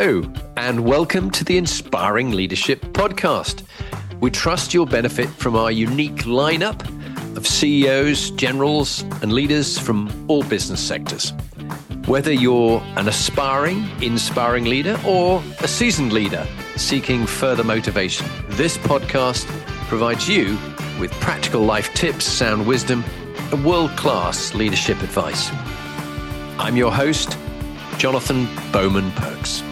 Hello, and welcome to the Inspiring Leadership Podcast. We trust you'll benefit from our unique lineup of CEOs, generals, and leaders from all business sectors. Whether you're an aspiring, inspiring leader or a seasoned leader seeking further motivation, this podcast provides you with practical life tips, sound wisdom, and world class leadership advice. I'm your host, Jonathan Bowman Perks.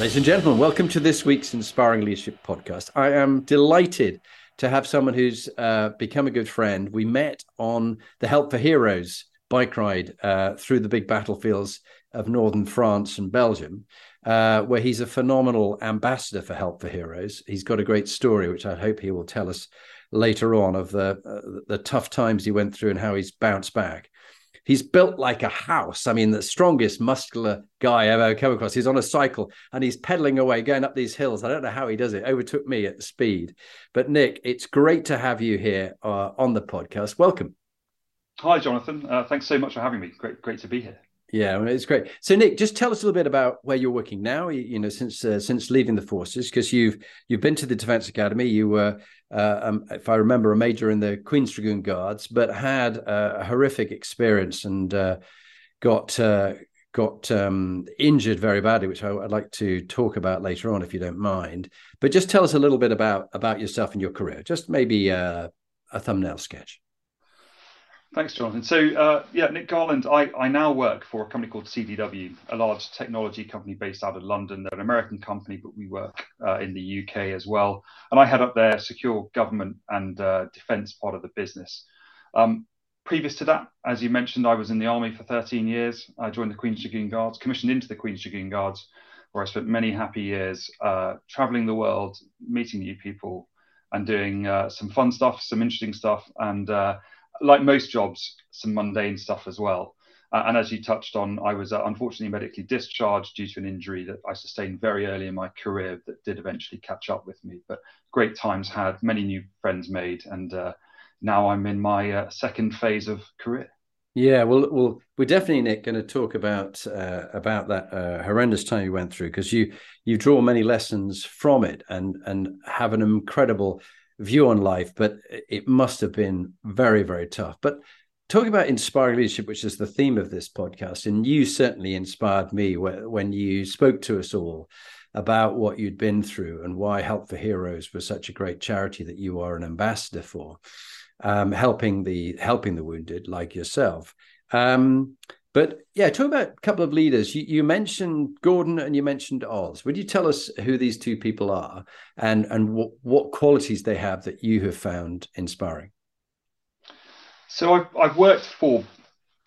Ladies and gentlemen, welcome to this week's Inspiring Leadership Podcast. I am delighted to have someone who's uh, become a good friend. We met on the Help for Heroes bike ride uh, through the big battlefields of northern France and Belgium, uh, where he's a phenomenal ambassador for Help for Heroes. He's got a great story, which I hope he will tell us later on of the uh, the tough times he went through and how he's bounced back. He's built like a house. I mean, the strongest muscular guy I've ever come across. He's on a cycle and he's pedaling away, going up these hills. I don't know how he does it. Overtook me at speed. But Nick, it's great to have you here uh, on the podcast. Welcome. Hi, Jonathan. Uh, thanks so much for having me. Great, great to be here. Yeah, it's great. So, Nick, just tell us a little bit about where you're working now. You, you know, since uh, since leaving the forces, because you've you've been to the Defence Academy. You were, uh, um, if I remember, a major in the Queen's Dragoon Guards, but had a horrific experience and uh, got uh, got um, injured very badly, which I, would like to talk about later on, if you don't mind. But just tell us a little bit about about yourself and your career. Just maybe uh, a thumbnail sketch. Thanks, Jonathan. So, uh, yeah, Nick Garland, I, I now work for a company called CDW, a large technology company based out of London. They're an American company, but we work uh, in the UK as well. And I head up their secure government and uh, defense part of the business. Um, previous to that, as you mentioned, I was in the army for 13 years. I joined the Queen's Dragoon Guards, commissioned into the Queen's Dragoon Guards, where I spent many happy years uh, traveling the world, meeting new people, and doing uh, some fun stuff, some interesting stuff, and uh, like most jobs, some mundane stuff as well. Uh, and as you touched on, I was uh, unfortunately medically discharged due to an injury that I sustained very early in my career that did eventually catch up with me. But great times had, many new friends made, and uh, now I'm in my uh, second phase of career. Yeah, well, well, we're definitely Nick going to talk about uh, about that uh, horrendous time you went through because you you draw many lessons from it and and have an incredible view on life, but it must have been very, very tough. But talking about inspiring leadership, which is the theme of this podcast, and you certainly inspired me when you spoke to us all about what you'd been through and why Help for Heroes was such a great charity that you are an ambassador for, um, helping the helping the wounded like yourself. Um, but yeah, talk about a couple of leaders. You, you, mentioned Gordon and you mentioned Oz. Would you tell us who these two people are and and what, what qualities they have that you have found inspiring? So I've, I've worked for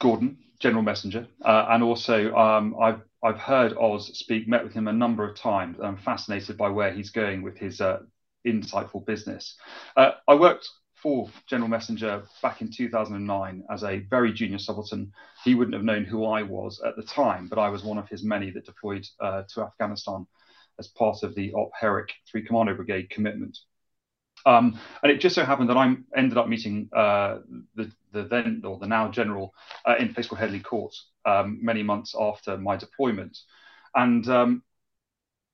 Gordon, General Messenger, uh, and also um, I've I've heard Oz speak, met with him a number of times. I'm fascinated by where he's going with his uh, insightful business. Uh, I worked for General Messenger back in 2009 as a very junior subaltern. He wouldn't have known who I was at the time, but I was one of his many that deployed uh, to Afghanistan as part of the Op Herrick 3 Commando Brigade commitment. Um, and it just so happened that I ended up meeting uh, the, the, then or the now general uh, in a place called Headley Court um, many months after my deployment. And um,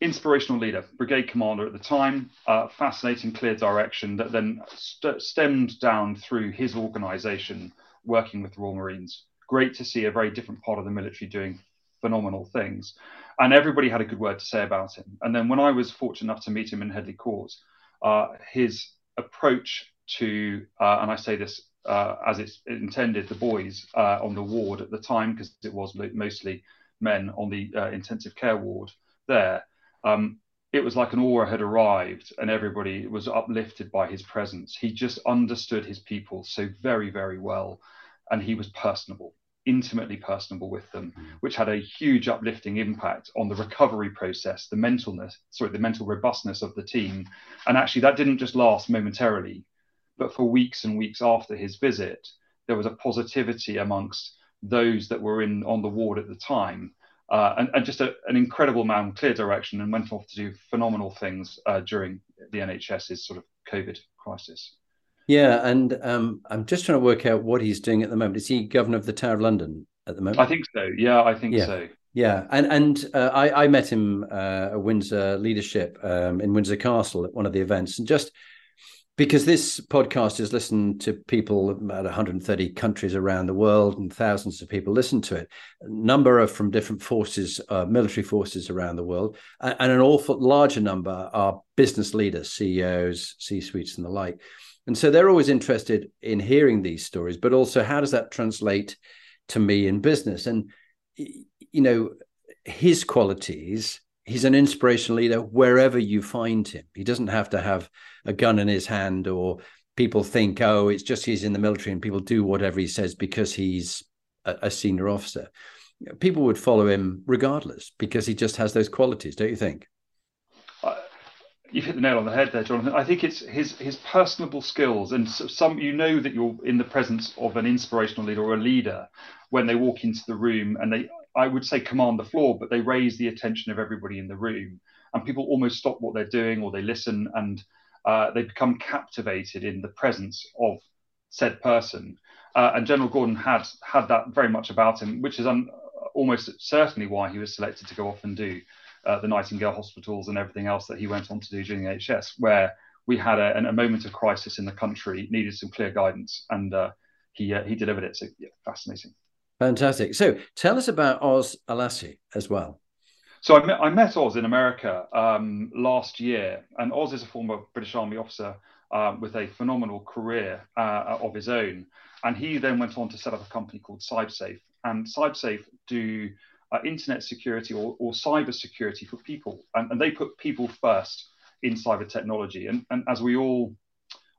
inspirational leader, brigade commander at the time, uh, fascinating, clear direction that then st- stemmed down through his organization working with the Royal Marines. Great to see a very different part of the military doing phenomenal things. And everybody had a good word to say about him. And then when I was fortunate enough to meet him in Headley Court, uh, his approach to, uh, and I say this uh, as it's intended, the boys uh, on the ward at the time, because it was mostly men on the uh, intensive care ward there, um, it was like an aura had arrived and everybody was uplifted by his presence. He just understood his people so very, very well. And he was personable, intimately personable with them, mm. which had a huge uplifting impact on the recovery process, the mentalness, sorry, the mental robustness of the team. And actually, that didn't just last momentarily, but for weeks and weeks after his visit, there was a positivity amongst those that were in on the ward at the time uh, and, and, just a, an incredible man, clear direction, and went off to do phenomenal things uh, during the NHS's sort of COVID crisis. Yeah, and um, I'm just trying to work out what he's doing at the moment. Is he governor of the Tower of London at the moment? I think so. Yeah, I think yeah. so. Yeah, and and uh, I I met him uh, at Windsor Leadership um, in Windsor Castle at one of the events, and just because this podcast is listened to people about 130 countries around the world, and thousands of people listen to it. A number are from different forces, uh, military forces around the world, and, an awful larger number are business leaders, CEOs, C suites, and the like. And so they're always interested in hearing these stories, but also how does that translate to me in business? And you know, his qualities, he's an inspirational leader wherever you find him. He doesn't have to have a gun in his hand or people think, oh, it's just he's in the military and people do whatever he says because he's a, a senior officer. People would follow him regardless because he just has those qualities, don't you think? You've hit the nail on the head there, Jonathan. I think it's his his personable skills and some you know that you're in the presence of an inspirational leader or a leader when they walk into the room and they I would say command the floor, but they raise the attention of everybody in the room, and people almost stop what they're doing or they listen and uh, they become captivated in the presence of said person. Uh, and General Gordon had had that very much about him, which is un- almost certainly why he was selected to go off and do uh, the Nightingale hospitals and everything else that he went on to do during the HS, where we had a, a moment of crisis in the country, needed some clear guidance, and uh, he uh, he delivered it. So yeah, fascinating. Fantastic. So tell us about Oz Alashe as well. So I met, I met Oz in America um, last year, and Oz is a former British Army officer uh, with a phenomenal career uh, of his own. And he then went on to set up a company called CybSafe. And CybSafe do uh, internet security or, or cyber security for people. And, and, they put people first in cyber technology. And, and as we all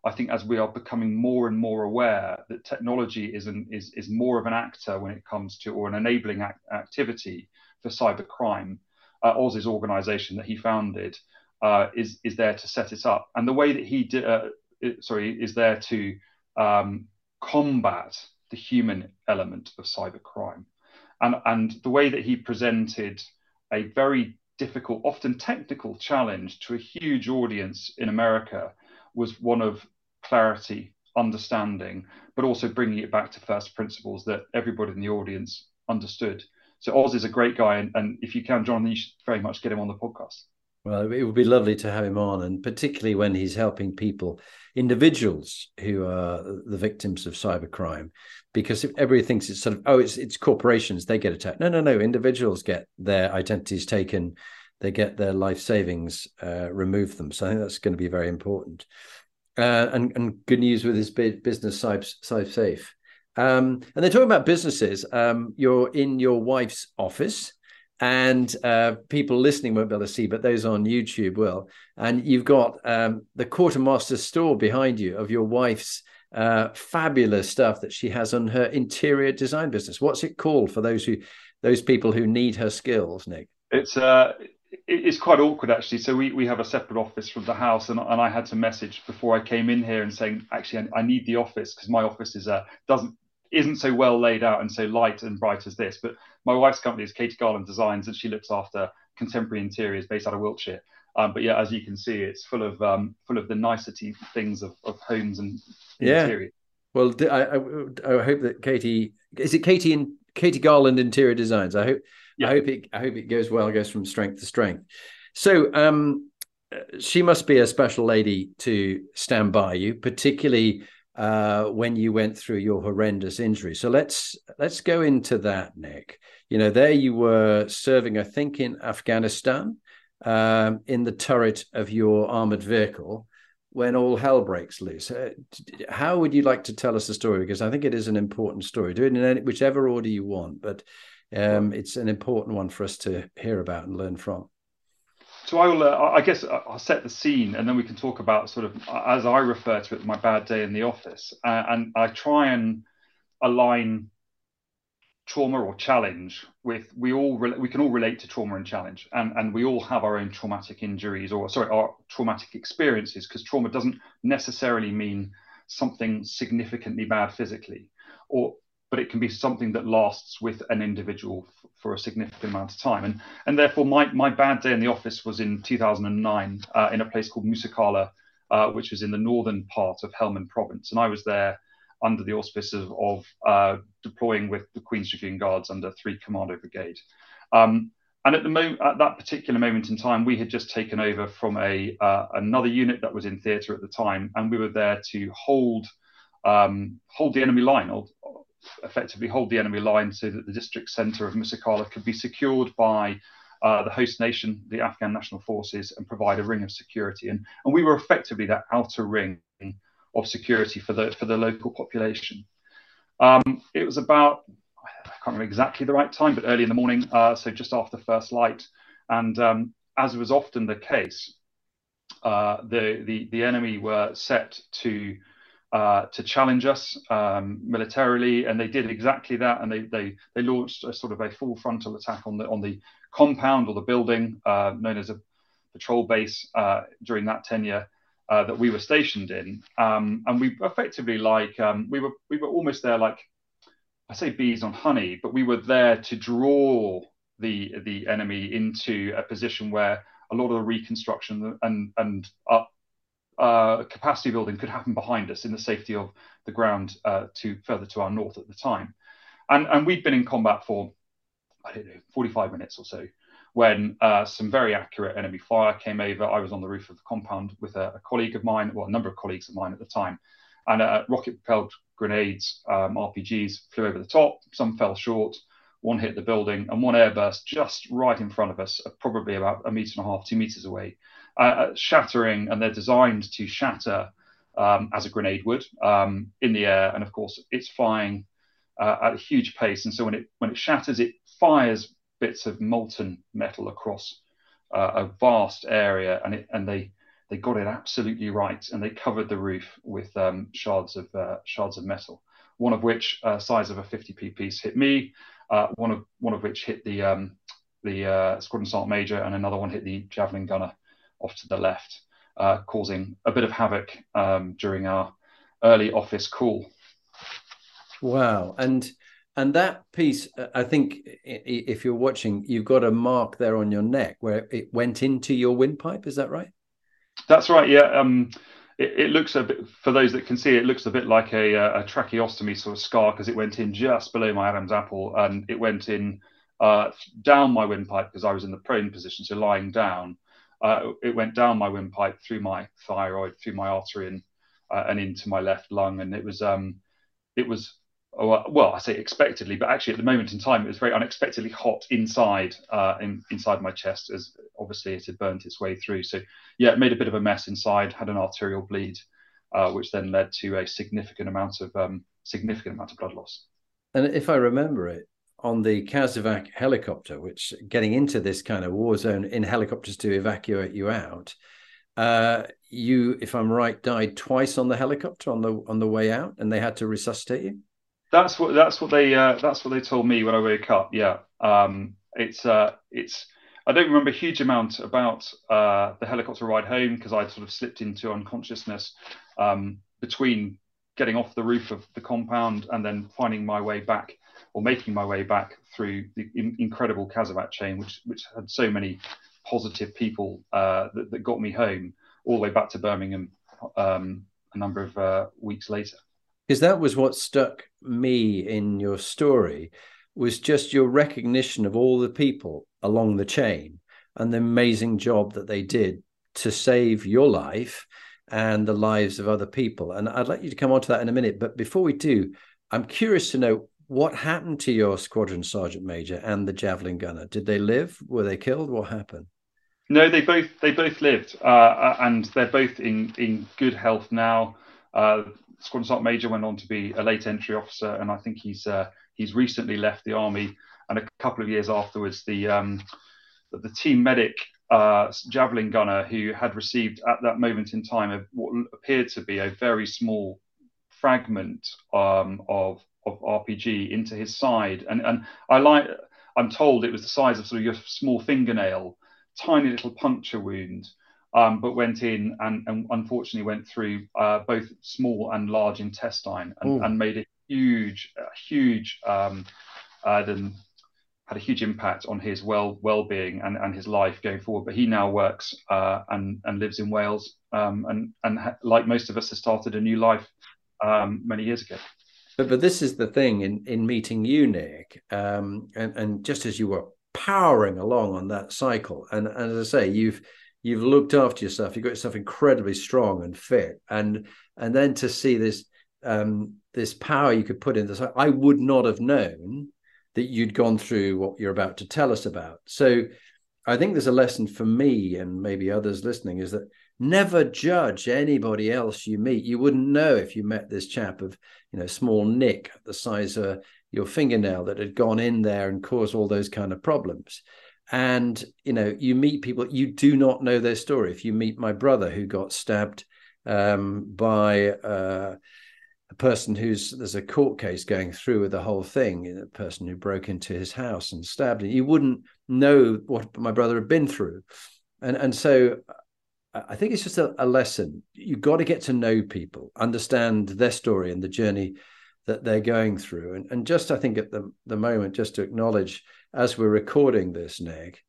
I think as we are becoming more and more aware that technology is, an, is, is more of an actor when it comes to, or an enabling act, activity for cybercrime, uh, Oz's organization that he founded uh, is, is there to set it up. And the way that he did, uh, sorry, is there to um, combat the human element of cybercrime. And, and the way that he presented a very difficult, often technical challenge to a huge audience in America was one of clarity, understanding, but also bringing it back to first principles that everybody in the audience understood. So Oz is a great guy, and, and if you can, Jonathan, you should very much get him on the podcast. Well, it would be lovely to have him on, and particularly when he's helping people, individuals who are the victims of cybercrime, because if everybody thinks it's sort of oh, it's it's corporations they get attacked. No, no, no. Individuals get their identities taken, they get their life savings uh, removed them. So I think that's going to be very important. Uh, and, and good news with his business Safe Safe. Um, and they're talking about businesses. Um, you're in your wife's office, and uh, people listening won't be able to see, but those on YouTube will. And you've got um, the quartermaster store behind you of your wife's uh, fabulous stuff that she has on her interior design business. What's it called for those who, those people who need her skills, Nick? It's uh, it's quite awkward actually. So we, we have a separate office from the house, and, and I had to message before I came in here and saying actually I, I need the office because my office is uh, doesn't isn't so well laid out and so light and bright as this. But my wife's company is Katie Garland Designs, and she looks after contemporary interiors based out of Wiltshire. Um, but yeah, as you can see, it's full of um, full of the nicety things of, of homes and yeah. Interior. Well, I, I, I hope that Katie is it Katie and Katie Garland Interior Designs. I hope yeah. I hope it I hope it goes well, goes from strength to strength. So um, she must be a special lady to stand by you, particularly uh, when you went through your horrendous injury. So let's let's go into that, Nick. You know, there you were serving, I think, in Afghanistan, um, in the turret of your armored vehicle when all hell breaks loose. Uh, how would you like to tell us the story? Because I think it is an important story. Do it in any, whichever order you want, but um, it's an important one for us to hear about and learn from. So I will, uh, I guess, uh, I'll set the scene, and then we can talk about sort of, as I refer to it, my bad day in the office, uh, and I try and align trauma or challenge with we all re- we can all relate to trauma and challenge. And and we all have our own traumatic injuries or sorry our traumatic experiences because trauma doesn't necessarily mean something significantly bad physically. Or but it can be something that lasts with an individual f- for a significant amount of time. And, and therefore, my, my bad day in the office was in 2009 uh, in a place called Musa Qala, uh, which was in the northern part of Helmand province. And I was there under the auspices of uh, deploying with the Queen's Dragoon Guards under 3 Commando Brigade. Um, and at the moment, at that particular moment in time, we had just taken over from a uh, another unit that was in theatre at the time, and we were there to hold um, hold the enemy line, or effectively hold the enemy line, so that the district centre of Musa Qala could be secured by uh, the host nation, the Afghan National Forces, and provide a ring of security. And, and we were effectively that outer ring of security for the for the local population. Um, it was about I can't remember exactly the right time, but early in the morning, uh, so just after first light. And um, as was often the case, uh, the, the the enemy were set to uh, to challenge us um, militarily, and they did exactly that. And they they they launched a sort of a full frontal attack on the on the compound or the building uh, known as a patrol base uh, during that tenure. Uh, that we were stationed in, um, and we effectively like um, we were we were almost there like I say bees on honey, but we were there to draw the the enemy into a position where a lot of the reconstruction and and uh, uh, capacity building could happen behind us in the safety of the ground uh, to further to our north at the time. And, and we'd been in combat for, I don't know, 45 minutes or so when uh, some very accurate enemy fire came over. I was on the roof of the compound with a, a colleague of mine, well, a number of colleagues of mine at the time, and uh, rocket propelled grenades, um, RPGs, flew over the top. Some fell short. One hit the building, and one airburst just right in front of us, probably about a meter and a half, two meters away, uh, uh, shattering, and they're designed to shatter um, as a grenade would um, in the air. And of course, it's flying uh, at a huge pace, and so when it when it shatters, it fires bits of molten metal across uh, a vast area, and it and they they got it absolutely right, and they covered the roof with um, shards of uh, shards of metal. One of which, uh, size of a 50p piece, hit me. One of one of which hit the um, the squadron sergeant major, and another one hit the javelin gunner off to the left, uh, causing a bit of havoc um, during our early office call. Wow, and and that piece, uh, I think, if you're watching, you've got a mark there on your neck where it went into your windpipe. Is that right? That's right. Yeah. Um, it, it, looks a bit for those that can see it looks a bit like a, a tracheostomy sort of scar because it went in just below my Adam's apple and it went in uh, down my windpipe because I was in the prone position, so lying down. Uh, it went down my windpipe through my thyroid, through my artery, and uh, and into my left lung. And it was um, it was oh, well, I say expectedly, but actually at the moment in time, it was very unexpectedly hot inside uh, in, inside my chest, as obviously it had burnt its way through. So yeah, it made a bit of a mess inside. Had an arterial bleed, uh, which then led to a significant amount of um, significant amount of blood loss. And if I remember it, on the CASEVAC helicopter, which getting into this kind of war zone in helicopters to evacuate you out, uh, you, if I'm right, died twice on the helicopter on the on the way out, and they had to resuscitate you. That's what that's what they uh, that's what they told me when I woke up. Yeah, um, it's uh, it's. I don't remember a huge amount about uh, the helicopter ride home because I'd sort of slipped into unconsciousness um, between getting off the roof of the compound and then finding my way back or making my way back through the in- incredible CASEVAC chain, which which had so many positive people uh, that, that, got me home all the way back to Birmingham um, a number of uh, weeks later. Because that was what stuck me in your story was just your recognition of all the people along the chain and the amazing job that they did to save your life and the lives of other people. And I'd like you to come on to that in a minute. But before we do, I'm curious to know what happened to your squadron sergeant major and the javelin gunner? Did they live? Were they killed? What happened? No, they both they both lived, uh, uh and they're both in in good health now. Uh, squadron sergeant major went on to be a late entry officer, and I think he's uh, he's recently left the army. And a couple of years afterwards, the um, the team medic uh, javelin gunner who had received at that moment in time what appeared to be a very small fragment um, of of RPG into his side, and and I like. I'm told it was the size of sort of your small fingernail, tiny little puncture wound, um, but went in and, and unfortunately went through uh, both small and large intestine and, and made a huge, a huge, um, uh, had a huge impact on his well well being and, and his life going forward. But he now works uh, and and lives in Wales, um, and and ha- like most of us, has started a new life um, many years ago. But but this is the thing in in meeting you, Nick, um, and and just as you were powering along on that cycle, and, and as I say, you've you've looked after yourself, you've got yourself incredibly strong and fit, and and then to see this um, this power you could put in this, I would not have known that you'd gone through what you're about to tell us about. So I think there's a lesson for me and maybe others listening is that never judge anybody else you meet. You wouldn't know if you met this chap of, you know, small nick the size of your fingernail that had gone in there and caused all those kind of problems. And, you know, you meet people, you do not know their story. If you meet my brother who got stabbed um, by uh, a person who's there's a court case going through with the whole thing, a person who broke into his house and stabbed him, you wouldn't know what my brother had been through. And and so I think it's just a, a lesson. You've got to get to know people, understand their story and the journey that they're going through. And, and just, I think, at the, the moment, just to acknowledge, as we're recording this, Nick,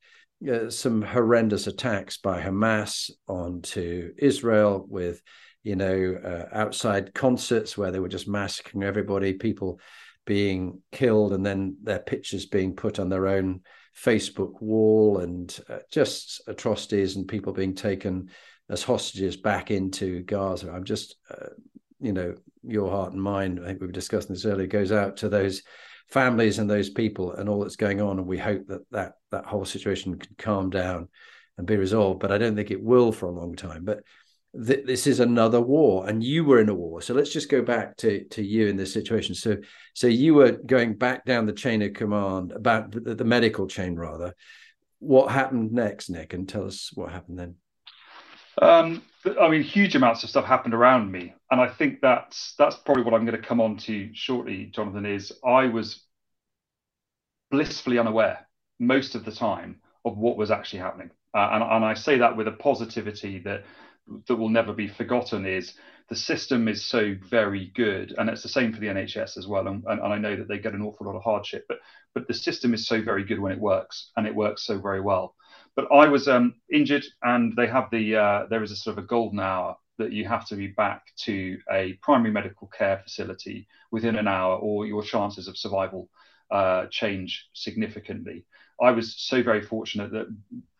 uh, some horrendous attacks by Hamas onto Israel with, you know, uh, outside concerts where they were just massacring everybody, people being killed, and then their pictures being put on their own Facebook wall and uh, just atrocities and people being taken as hostages back into Gaza. I'm just, uh, you know, your heart and mind, I think we were discussing this earlier, goes out to those families and those people and all that's going on. And we hope that that, that whole situation can calm down and be resolved. But I don't think it will for a long time. But th- this is another war and you were in a war. So let's just go back to to you in this situation. So so you were going back down the chain of command about the, the medical chain rather. What happened next nick? And tell us what happened then. Um, I mean, huge amounts of stuff happened around me, and I think that's that's probably what I'm going to come on to shortly, Jonathan. Is I was blissfully unaware most of the time of what was actually happening, uh, and and I say that with a positivity that that will never be forgotten is the system is so very good, and it's the same for the NHS as well. And, and, I know that they get an awful lot of hardship, but but the system is so very good when it works, and it works so very well. But I was um, injured, and they have the uh, there is a sort of a golden hour that you have to be back to a primary medical care facility within an hour, or your chances of survival uh, change significantly. I was so very fortunate that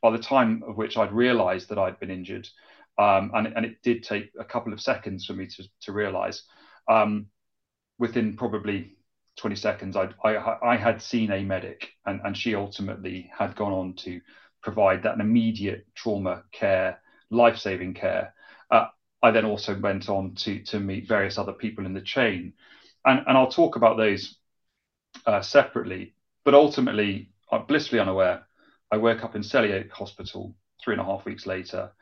by the time of which I'd realised that I'd been injured, um, and, and it did take a couple of seconds for me to, to realize. Um, within probably 20 seconds, I, I, I had seen a medic, and, and she ultimately had gone on to provide that immediate trauma care, life saving care. Uh, I then also went on to, to meet various other people in the chain. And, and I'll talk about those uh, separately. But ultimately, I'm blissfully unaware. I woke up in Selly Hospital three and a half weeks later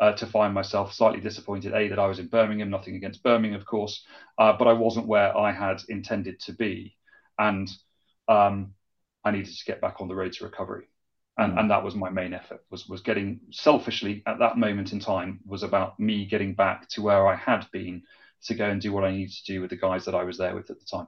uh, to find myself slightly disappointed. A that I was in Birmingham, nothing against Birmingham, of course, uh, but I wasn't where I had intended to be, and um, I needed to get back on the road to recovery. And, and that was my main effort was was getting selfishly at that moment in time was about me getting back to where I had been to go and do what I needed to do with the guys that I was there with at the time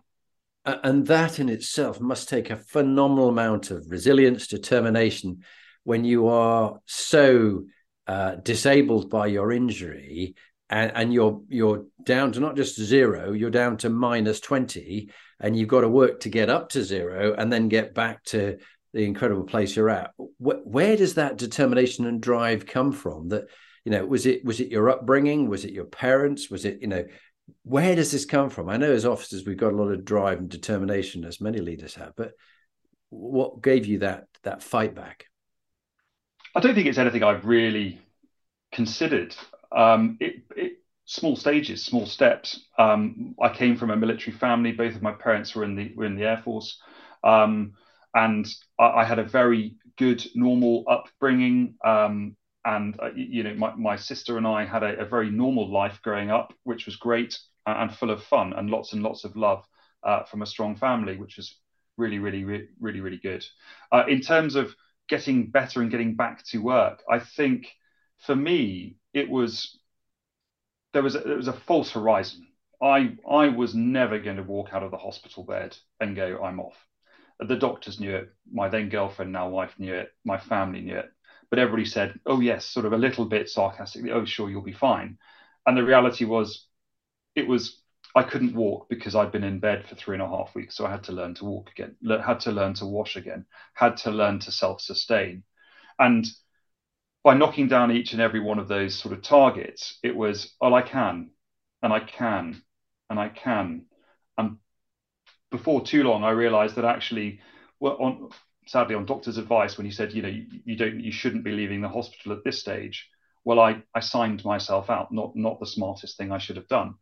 and that in itself must take a phenomenal amount of resilience determination when you are so uh, disabled by your injury and, and you're you're down to not just zero, you're down to minus 20, and you've got to work to get up to zero and then get back to the incredible place you're at. Wh- where does that determination and drive come from? That you know, was it was it your upbringing? Was it your parents? Was it you know, where does this come from? I know as officers we've got a lot of drive and determination, as many leaders have, but what gave you that that fight back? I don't think it's anything I've really considered. Um, it, it, small stages, small steps. Um, I came from a military family. Both of my parents were in the were in the air force, um, and I, I, had a very good, normal upbringing. Um, and uh, you know, my, my sister and I had a, a, very normal life growing up, which was great and full of fun and lots and lots of love uh, from a strong family, which was really, really, really, really, really good. Uh, in terms of getting better and getting back to work. I think for me, it was there was a, was a false horizon. I I was never going to walk out of the hospital bed and go, I'm off. The doctors knew it. My then girlfriend, now wife, knew it. My family knew it. But everybody said, "Oh yes," sort of a little bit sarcastically. "Oh sure, you'll be fine." And the reality was, it was I couldn't walk because I'd been in bed for three and a half weeks. So I had to learn to walk again, had to learn to wash again, had to learn to self sustain. And by knocking down each and every one of those sort of targets, it was, oh, I can, and I can, and I can. And before too long, I realized that actually, well, on, sadly, on doctor's advice, when he said, you know, you, you don't, you shouldn't be leaving the hospital at this stage, well, I, I signed myself out, not, not the smartest thing I should have done.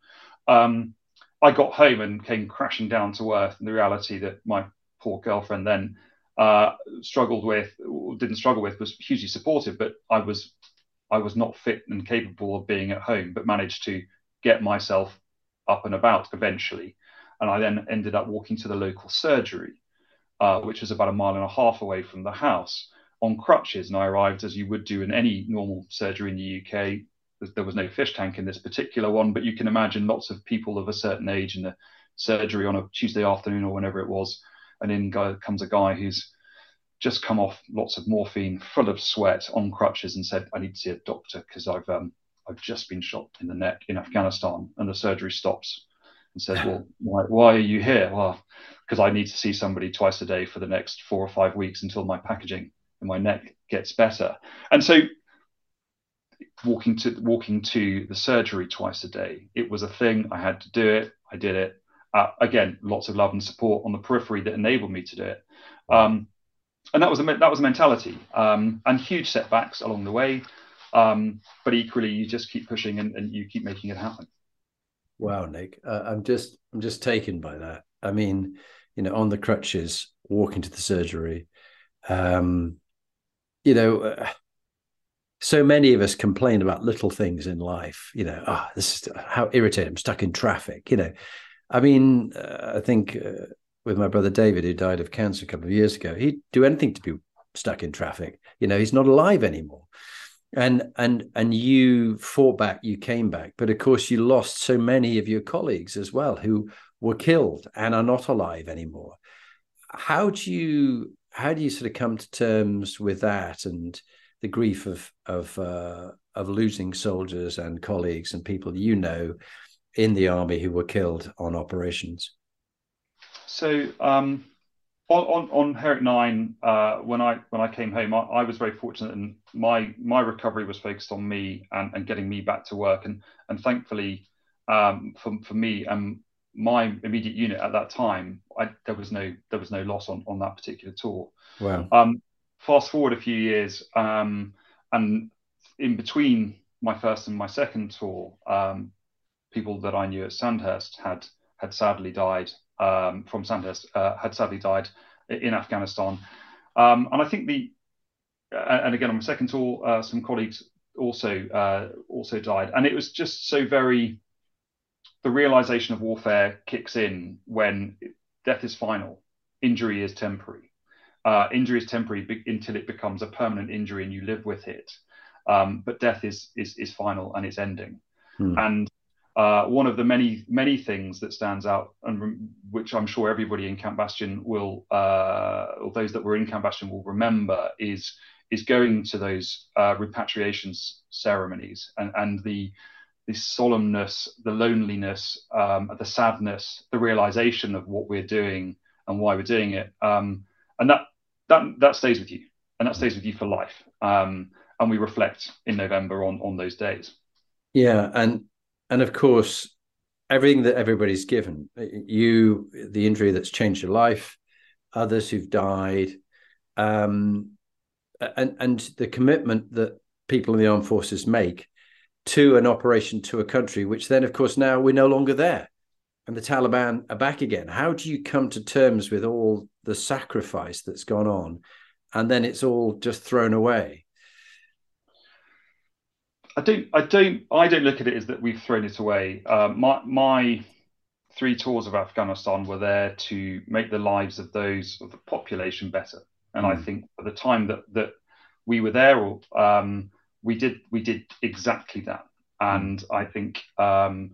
Um, I got home and came crashing down to earth, and the reality that my poor girlfriend then uh, struggled with, or didn't struggle with, was hugely supportive. But I was, I was not fit and capable of being at home, but managed to get myself up and about eventually. And I then ended up walking to the local surgery, uh, which was about a mile and a half away from the house, on crutches. And I arrived as you would do in any normal surgery in the UK, there was no fish tank in this particular one, but you can imagine lots of people of a certain age in the surgery on a Tuesday afternoon or whenever it was, and in comes a guy who's just come off lots of morphine, full of sweat, on crutches, and said, "I need to see a doctor because I've um, I've just been shot in the neck in Afghanistan." And the surgery stops and says, "Well, why, why are you here?" Well, because I need to see somebody twice a day for the next four or five weeks until my packaging in my neck gets better. And so walking to walking to the surgery twice a day. It was a thing. I had to do it. I did it. Uh, again, lots of love and support on the periphery that enabled me to do it. Um, and that was a that was a mentality. Um, and huge setbacks along the way. Um, but equally, you just keep pushing and, and, you keep making it happen. Wow, Nick, uh, I'm just I'm just taken by that. I mean, you know, on the crutches, walking to the surgery. Um, you know. Uh, so many of us complain about little things in life. You know, ah, oh, this is how irritating. I'm stuck in traffic. You know, I mean, uh, I think uh, with my brother David, who died of cancer a couple of years ago, he'd do anything to be stuck in traffic. You know, he's not alive anymore. And and and you fought back, you came back, but of course you lost so many of your colleagues as well who were killed and are not alive anymore. How do you how do you sort of come to terms with that and the grief of of uh, of losing soldiers and colleagues and people you know in the army who were killed on operations. So um, on, on, on Herrick Nine, uh, when I when I came home, I, I, was very fortunate, and my my recovery was focused on me and, and getting me back to work, and and thankfully um, for for me and my immediate unit at that time, I, there was no there was no loss on on that particular tour. Wow. Um, fast forward a few years, um, and in between my first and my second tour, um, people that I knew at Sandhurst had had sadly died um, from Sandhurst, uh, had sadly died in Afghanistan, um, and I think the and again on my second tour, uh, some colleagues also uh, also died, and it was just so very. The realization of warfare kicks in when death is final, injury is temporary uh, injury is temporary until it becomes a permanent injury and you live with it. Um, but death is, is is final and it's ending. Hmm. And uh, one of the many many things that stands out, and which I'm sure everybody in Camp Bastion will, uh, or those that were in Camp Bastion will remember, is is going to those uh, repatriation ceremonies and and the the solemnness, the loneliness, um, the sadness, the realization of what we're doing and why we're doing it. Um, and that that that stays with you, and that stays with you for life. Um, and we reflect in November on on those days. Yeah, and and of course, everything that everybody's given you, the injury that's changed your life, others who've died, um, and and the commitment that people in the armed forces make to an operation to a country, which then, of course, now we're no longer there and the Taliban are back again. How do you come to terms with all the sacrifice that's gone on, and then it's all just thrown away? I don't, I don't, I don't look at it as that we've thrown it away. Uh, my my three tours of Afghanistan were there to make the lives of those of the population better, and mm. I hmm. think at the time that that we were there, um, we did we did exactly that, and mm. I think. Um,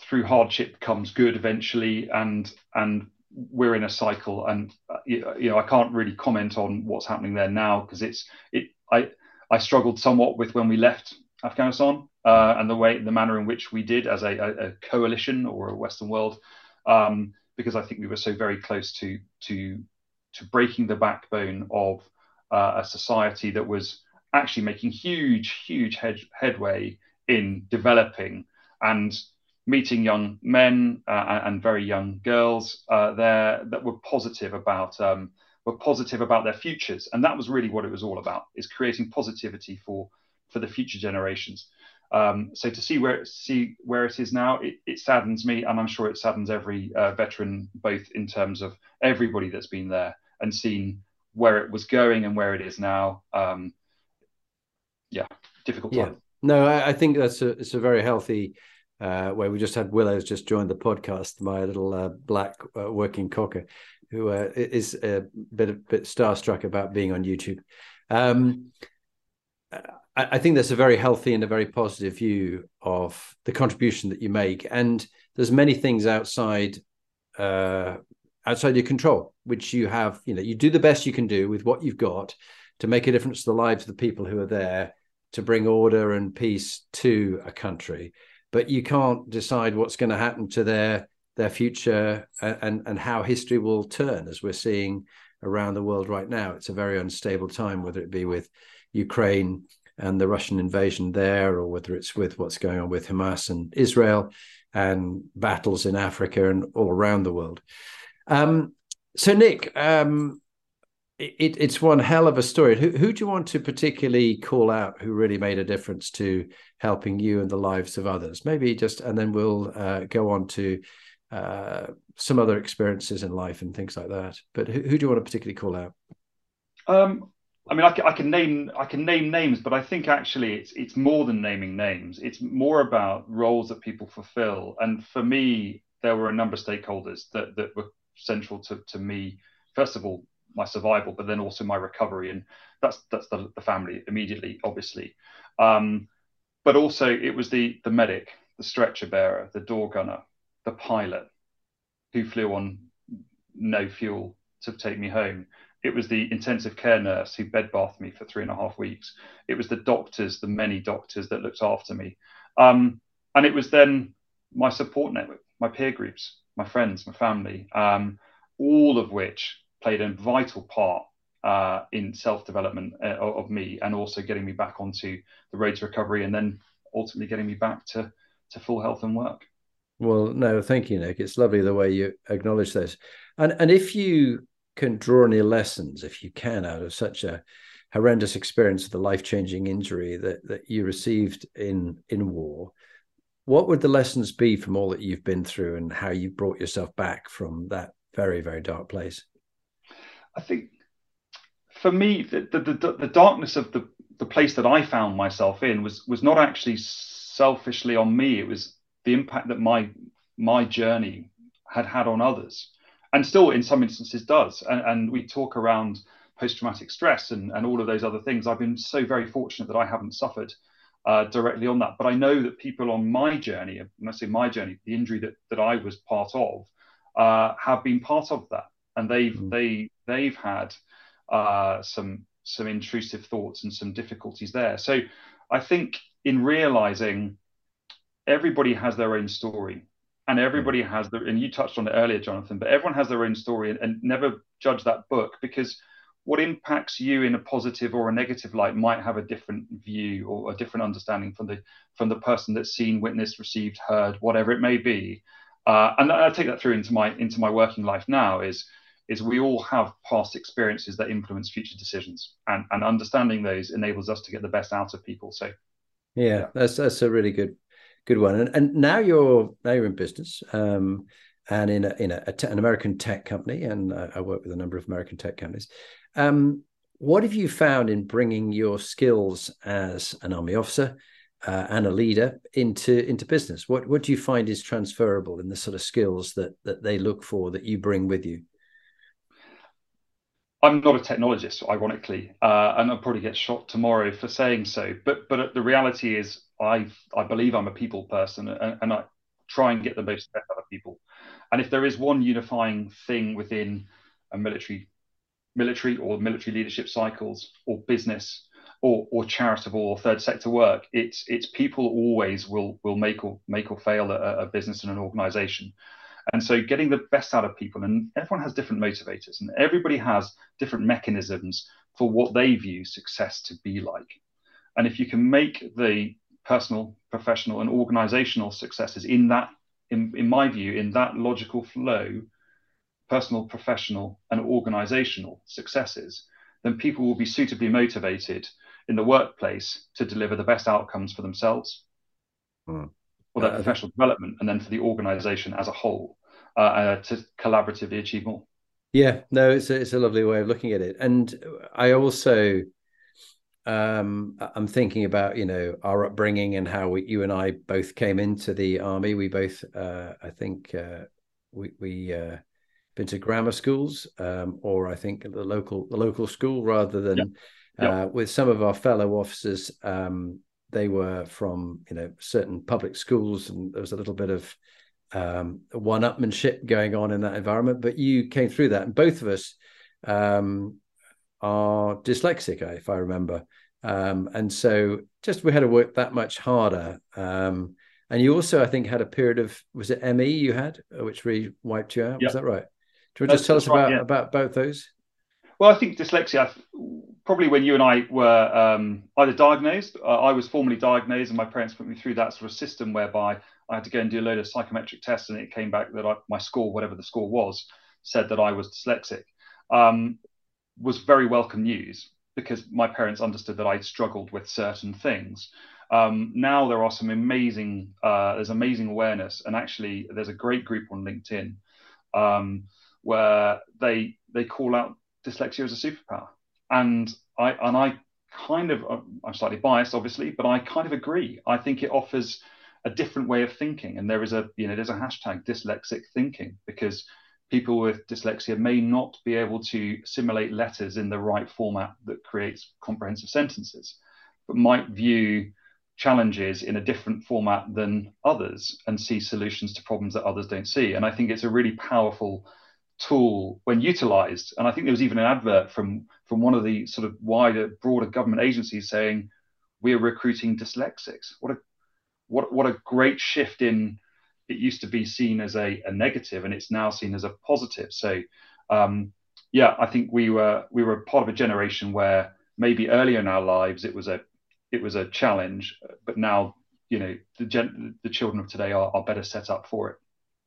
through hardship comes good eventually, and and we're in a cycle. And uh, you know, I can't really comment on what's happening there now because it's it. I I struggled somewhat with when we left Afghanistan uh, and the way, the manner in which we did as a, a, a coalition or a Western world, um, because I think we were so very close to to to breaking the backbone of uh, a society that was actually making huge, huge head, headway in developing and meeting young men uh, and very young girls uh, there that were positive about um, were positive about their futures, and that was really what it was all about: is creating positivity for for the future generations. Um, so to see where see where it is now, it, it, saddens me, and I'm sure it saddens every uh, veteran, both in terms of everybody that's been there and seen where it was going and where it is now. Um, yeah, difficult time. Yeah. No, I, I, think that's a it's a very healthy uh, way. We just had Willow's just joined the podcast, my little uh, black uh, working cocker, who uh, is a bit a bit starstruck about being on YouTube. Um, I, I think that's a very healthy and a very positive view of the contribution that you make, and there's many things outside uh, outside your control, which you have. You know, you do the best you can do with what you've got to make a difference to the lives of the people who are there to bring order and peace to a country but you can't decide what's going to happen to their their future and and how history will turn as we're seeing around the world right now. It's a very unstable time whether it be with ukraine and the russian invasion there or whether it's with what's going on with hamas and israel and battles in africa and all around the world. Um, so nick um, it, it's one hell of a story. Who, who do you want to particularly call out who really made a difference to helping you and the lives of others? Maybe just, and then we'll uh, go on to uh, some other experiences in life and things like that. But who, who do you want to particularly call out? Um, I mean, I can, I can, name I can name names, but I think actually it's it's more than naming names. It's more about roles that people fulfill. And for me, there were a number of stakeholders that that were central to to me. First of all, my survival, but then also my recovery, and that's that's the, the family immediately, obviously. Um, but also it was the the medic, the stretcher bearer, the door gunner, the pilot, who flew on no fuel to take me home. It was the intensive care nurse who bed bathed me for three and a half weeks. It was the doctors, the many doctors that looked after me. Um, and it was then my support network, my peer groups, my friends, my family, um, all of which played a vital part uh, in self development uh, of me and also getting me back onto the road to recovery and then ultimately getting me back to, to full health and work. Well, no, thank you, Nick. It's lovely the way you acknowledge this. And and if you can draw any lessons, if you can, out of such a horrendous experience of the life-changing injury that that you received in in war, what would the lessons be from all that you've been through and how you brought yourself back from that very, very dark place? I think for me, the, the, the, the, darkness of the, the place that I found myself in was was not actually selfishly on me. It was the impact that my my journey had had on others, and still in some instances does. And, and we talk around post traumatic stress and, and all of those other things. I've been so very fortunate that I haven't suffered uh, directly on that. But I know that people on my journey, when I say my journey, the injury that, that I was part of, uh, have been part of that and they've mm. they they've had uh, some some intrusive thoughts and some difficulties there. So I think in realizing everybody has their own story and everybody has their and you touched on it earlier jonathan but everyone has their own story and, and, never judge that book because what impacts you in a positive or a negative light might have a different view or a different understanding from the from the person that's seen witnessed received heard whatever it may be uh, and i take that through into my into my working life now is is we all have past experiences that influence future decisions. And, and understanding those enables us to get the best out of people. So yeah, yeah. that's that's a really good good one. And, and now you're now you're in business um, and in a, in a, a te- an American tech company. And I, I work with a number of American tech companies. Um, what have you found in bringing your skills as an army officer uh, and a leader into into business? What what do you find is transferable in the sort of skills that that they look for that you bring with you I'm not a technologist, ironically, uh, and I'll probably get shot tomorrow for saying so. But but the reality is, I I believe I'm a people person, and, and I try and get the most out of people. And if there is one unifying thing within a military military or military leadership cycles or business, or, or charitable or third sector work. It's it's people always will will make or make or fail a, a business and an organization. And so getting the best out of people, and everyone has different motivators, and everybody has different mechanisms for what they view success to be like. And if you can make the personal, professional, and organizational successes in that, in, in my view, in that logical flow, personal, professional, and organizational successes, then people will be suitably motivated in the workplace to deliver the best outcomes for themselves mm. For their professional development and then for the organization as a whole uh, uh, to collaboratively achieve more. Yeah, no, it's a, it's a lovely way of looking at it. And I also, um, I'm thinking about, you know, our upbringing and how we, you and I both came into the army. We both, uh, I think, uh, we, we, uh, been to grammar schools, um, or I think the local the local school rather than yeah. uh, with some of our fellow officers. Um, they were from you know certain public schools, and there was a little bit of um, one-upmanship going on in that environment. But you came through that, and both of us um, are dyslexic, if I remember. Um, and so just we had to work that much harder. Um, and you also, I think, had a period of was it ME you had, which really wiped you out? Yep. Was that right? Do you want to just tell us right, about, yeah. about both those? Well, I think dyslexia, probably when you and I were um, either diagnosed, uh, I was formally diagnosed, and my parents put me through that sort of system whereby I had to go and do a load of psychometric tests, and it came back that I, my score, whatever the score was, said that I was dyslexic. Um, was very welcome news because my parents understood that I struggled with certain things. Um, now there are some amazing, uh, there's amazing awareness, and actually there's a great group on LinkedIn um, where they they call out dyslexia as a superpower, and I and I kind of uh, I'm slightly biased, obviously, but I kind of agree. I think it offers a different way of thinking, and there is a you know there's a hashtag dyslexic thinking because people with dyslexia may not be able to assimilate letters in the right format that creates comprehensive sentences, but might view challenges in a different format than others and see solutions to problems that others don't see. And I think it's a really powerful tool when utilized. And I think there was even an advert from from one of the sort of wider, broader government agencies saying we're recruiting dyslexics. What a what what a great shift in it used to be seen as a, a negative and it's now seen as a positive. So um, yeah, I think we were we were part of a generation where maybe earlier in our lives it was a it was a challenge, but now you know the gen- the children of today are, are better set up for it.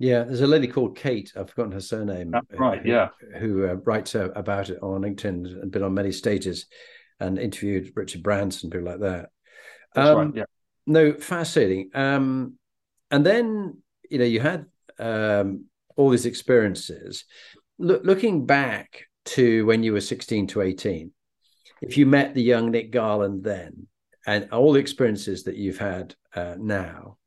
Yeah, there's a lady called Kate. I've forgotten her surname. That's right. Who, yeah, who uh, writes uh, about it on LinkedIn and been on many stages, and interviewed Richard Branson, people like that. That's um, right. Yeah. No, fascinating. Um, and then you know you had um, all these experiences. Look, looking back to when you were 16 to 18, if you met the young Nick Garland then, and all the experiences that you've had uh, now,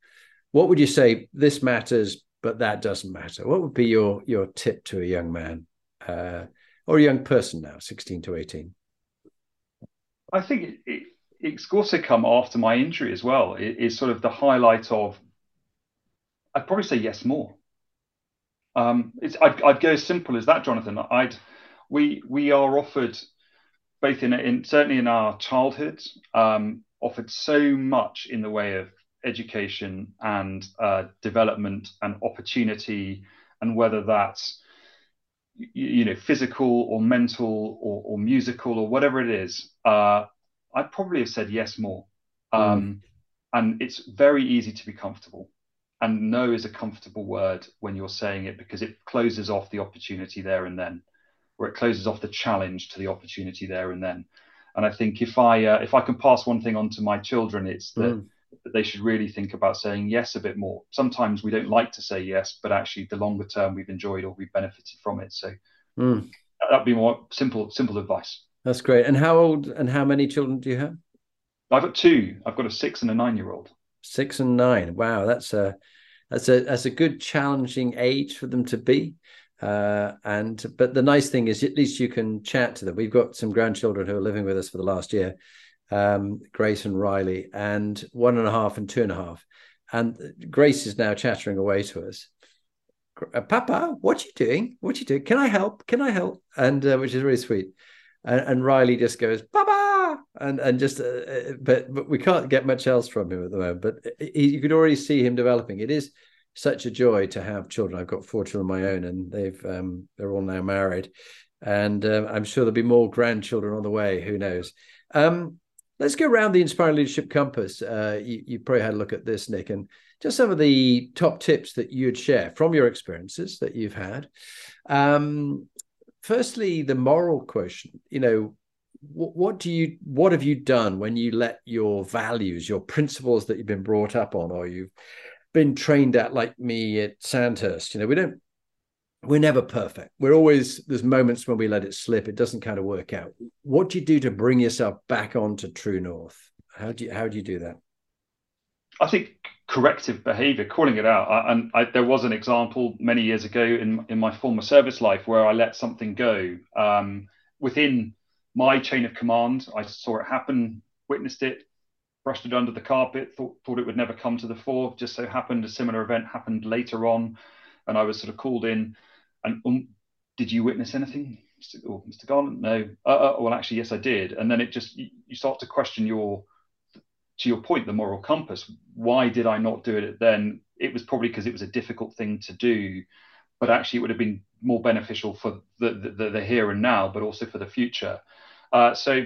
what would you say? This matters but that doesn't matter. What would be your your tip to a young man uh, or a young person now, sixteen to eighteen? I think it, it, it's also come after my injury as well. It is sort of the highlight of. I'd probably say yes more. Um, it's I'd, I'd go as simple as that, Jonathan. I'd we we are offered both in, in certainly in our childhood um, offered so much in the way of education and uh, development and opportunity, and whether that's you know physical or mental or, or musical or whatever it is, uh, I'd probably have said yes more. Hmm. Um, mm. And it's very easy to be comfortable. And no is a comfortable word when you're saying it because it closes off the opportunity there and then, or it closes off the challenge to the opportunity there and then. And I think if I uh, if I can pass one thing on to my children, it's that mm that they should really think about saying yes a bit more. Sometimes we don't like to say yes, but actually the longer term we've enjoyed or we've benefited from it. So mm. that'd be more simple, simple advice. That's great. And how old and how many children do you have? I've got two. I've got a six and a nine year old. Six and nine. Wow, that's a that's a that's a good challenging age for them to be. Uh, and but the nice thing is at least you can chat to them. We've got some grandchildren who are living with us for the last year, um, Grace and Riley, and one and a half and two and a half. And Grace is now chattering away to us. Uh, Papa, what are you doing? What are you doing? Can I help? Can I help? And uh, which is really sweet. And, and, Riley just goes, Papa, and and just uh, uh, but but we can't get much else from him at the moment. But he, you could already see him developing. It is such a joy to have children. I've got four children of my own, and they've um, they're all now married, and uh, I'm sure there'll be more grandchildren on the way. Who knows? Um, let's go around the Inspiring Leadership Compass. Uh, you, you, probably had a look at this, Nick, and just some of the top tips that you'd share from your experiences that you've had. Um, firstly, the moral quotient. You know, what do you what have you done when you let your values, your principles that you've been brought up on, or you've been trained at, like me at Sandhurst? You know, we don't we're never perfect. We're always there's moments when we let it slip. It doesn't kind of work out. What do you do to bring yourself back onto true north? How do you how do you do that? I think corrective behavior, calling it out. I, and I, there was an example many years ago in in my former service life where I let something go um, within my chain of command. I saw it happen, witnessed it, brushed it under the carpet, thought thought it would never come to the fore. Just so happened a similar event happened later on, and I was sort of called in and um, did you witness anything, Mr. Oh, Mr. Garland? No. Uh, uh, well, actually, yes, I did. And then it just you, you start to question your, to your point, the moral compass. Why did I not do it then? It was probably because it was a difficult thing to do, but actually, it would have been more beneficial for the the, the here and now, but also for the future. Uh, so,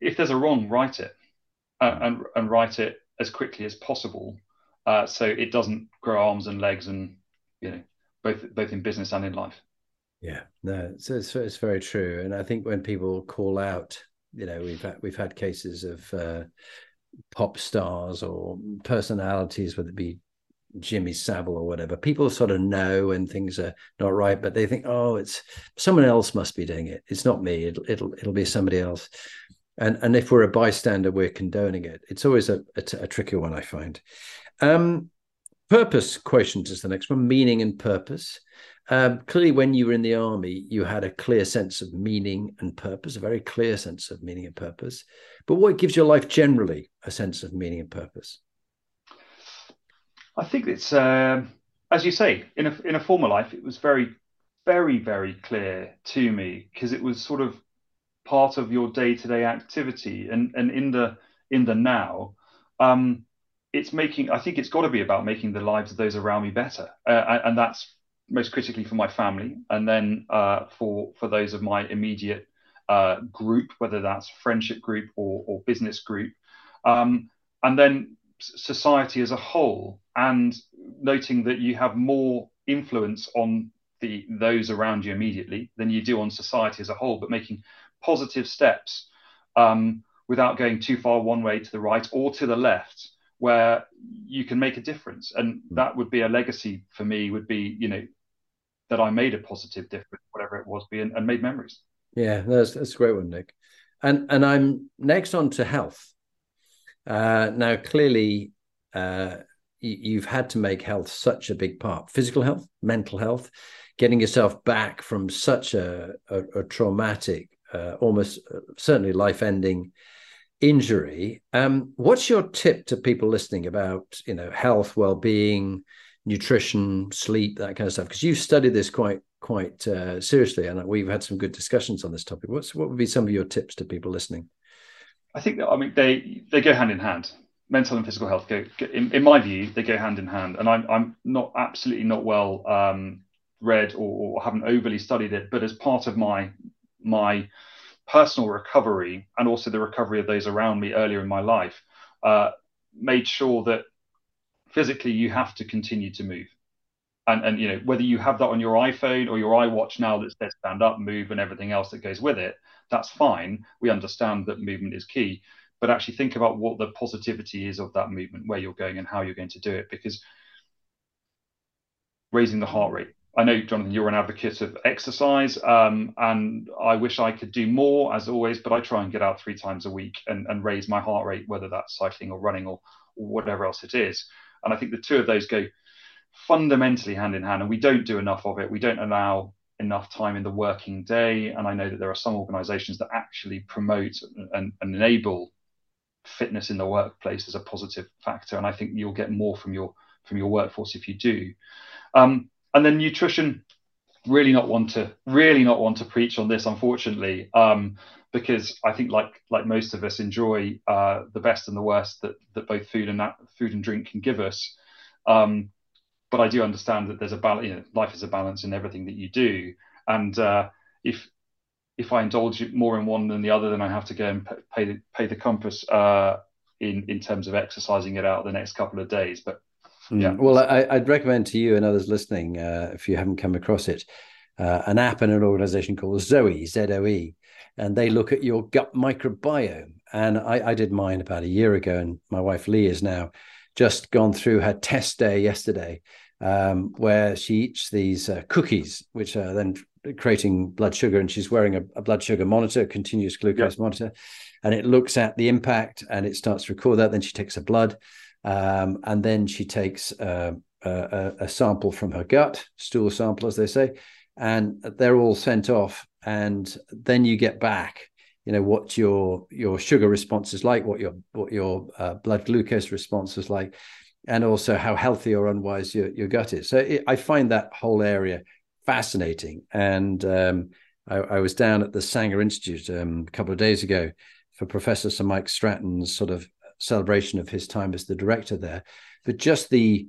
if there's a wrong, write it, uh, and and write it as quickly as possible, uh, so it doesn't grow arms and legs and you know both both in business and in life. Yeah, no, it's, it's, it's very true, and I think when people call out, you know, we've had, we've had cases of uh, pop stars or personalities, whether it be Jimmy Savile or whatever. People sort of know when things are not right, but they think, oh, it's someone else must be doing it. It's not me. It'll it'll it'll be somebody else. And and if we're a bystander, we're condoning it. It's always a a, a tricky one, I find. Um, Purpose quotient is the next one, meaning and purpose. Um, clearly, when you were in the army, you had a clear sense of meaning and purpose, a very clear sense of meaning and purpose. But what gives your life generally a sense of meaning and purpose? I think it's, uh, as you say, in a in a former life, it was very, very, very clear to me because it was sort of part of your day to day activity, and and in the in the now. Um, it's making i think it's got to be about making the lives of those around me better. Uh, and that's most critically for my family. And then uh, for for those of my immediate uh, group whether that's friendship group or, or business group. Um, and then society as a whole and noting that you have more influence on the those around you immediately than you do on society as a whole but making positive steps um, without going too far one way to the right or to the left where you can make a difference. And hmm. that would be a legacy for me would be you know that i made a positive difference whatever it was be and, and made memories. Yeah that's that's a great one nick. And and i'm next on to health. Uh, now clearly uh, you, have had to make health such a big part. Physical health mental health getting yourself back from such a, a, a traumatic uh, almost uh, certainly life ending injury. Um, what's your tip to people listening about you know health, well being, nutrition, sleep, that kind of stuff? Because you've studied this quite quite uh, seriously, and we've had some good discussions on this topic. What's what would be some of your tips to people listening? I think that, I mean they they go hand in hand. Mental and physical health go, in, in my view, they go hand in hand. And I'm I'm not absolutely not well um, read or, or haven't overly studied it, but as part of my my personal recovery and also the recovery of those around me earlier in my life uh, made sure that physically you have to continue to move. And and you know whether you have that on your iphone or your iwatch now that says stand up move and everything else that goes with it that's fine. We understand that movement is key. But actually think about what the positivity is of that movement where you're going and how you're going to do it because raising the heart rate I know, Jonathan, you're an advocate of exercise, um, and I wish I could do more, as always, but I try and get out three times a week and, and raise my heart rate, whether that's cycling or running or, or, whatever else it is. And I think the two of those go fundamentally hand in hand, and we don't do enough of it. We don't allow enough time in the working day. And I know that there are some organizations that actually promote and, and enable fitness in the workplace as a positive factor. And I think you'll get more from your from your workforce if you do. Um, and then nutrition really not want to really not want to preach on this, unfortunately, um, because I think like like most of us enjoy uh, the best and the worst that that both food and that, food and drink can give us. Um, but I do understand that there's a balance. You know, life is a balance in everything that you do, and uh, if if I indulge more in one than the other, then I have to go and pay the, pay the compass uh, in in terms of exercising it out the next couple of days. But. Yeah, well, I, would recommend to you and others listening, uh, if you haven't come across it, uh, an app and an organization called Zoe Z O E, and they look at your gut microbiome. And I, I did mine about a year ago, and my wife Lee is now just gone through her test day yesterday. Um, where she eats these uh, cookies, which are then creating blood sugar, and she's wearing a, a blood sugar monitor, continuous glucose yep. monitor, and it looks at the impact and it starts to record that. Then she takes her blood, um, and then she takes uh, a, a, sample from her gut, stool sample, as they say, and they're all sent off. And then you get back, you know, what your your sugar response is like, what your what your uh, blood glucose response is like, and also how healthy or unwise your, your gut is. So it, I find that whole area fascinating. And um, I, I, was down at the Sanger Institute um, a couple of days ago for Professor Sir Mike Stratton's sort of celebration of his time as the director there. But just the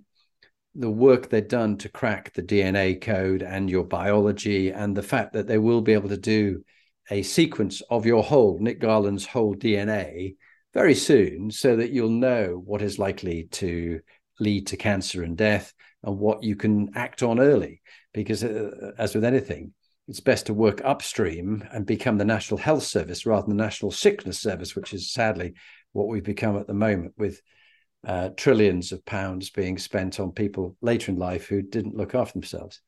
the work they've done to crack the DNA code and your biology, and the fact that they will be able to do a sequence of your whole Nick Garland's whole DNA very soon, so that you'll know what is likely to lead to cancer and death and what you can act on early because uh, as with anything, it's best to work upstream and become the National Health Service rather than the National Sickness Service, which is sadly what we've become at the moment with uh, trillions of pounds being spent on people later in life who didn't look after themselves.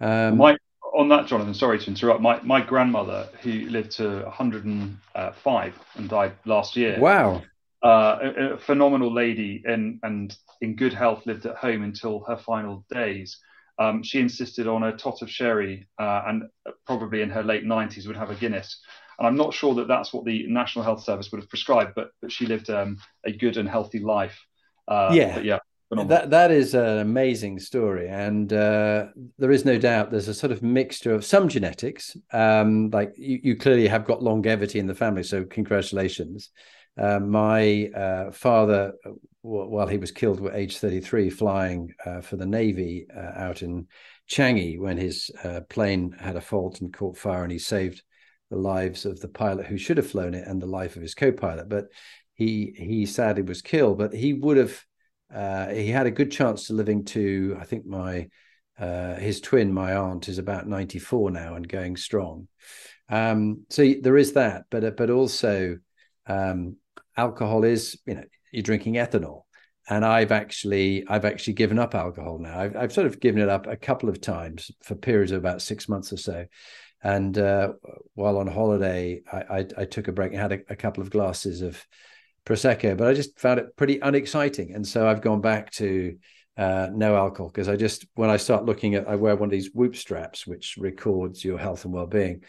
Um, my, on that, Jonathan, sorry to interrupt. My, my grandmother, who lived to 105 and died last year. Wow. Uh, a, a, phenomenal lady and, and in good health, lived at home until her final days um, she insisted on a tot of sherry uh, and probably in her late 90s would have a Guinness. And I'm not sure that that's what the National Health Service would have prescribed, but, but she lived um, a good and healthy life. Uh, yeah. yeah. That that is an amazing story, and uh, there is no doubt there's a sort of mixture of some genetics. Um, like you, you, clearly have got longevity in the family, so congratulations. Uh, my uh, father while he was killed at age 33 flying uh, for the Navy uh, out in Changi when his uh, plane had a fault and caught fire, and he saved the lives of the pilot who should have flown it and the life of his co-pilot. But he he sadly was killed. But he would have uh, he had a good chance to living to I think my uh, his twin, my aunt, is about 94 now and going strong. Um, so there is that, but but also um, alcohol is you know you're drinking ethanol and i've actually i've actually given up alcohol now i've, I've sort of given it up a couple of times for periods of about six months or so and uh, while on holiday I, I, I, took a break and had a, a, couple of glasses of prosecco but i just found it pretty unexciting and so i've gone back to uh, no alcohol because i just when i start looking at i wear one of these whoop straps which records your health and well-being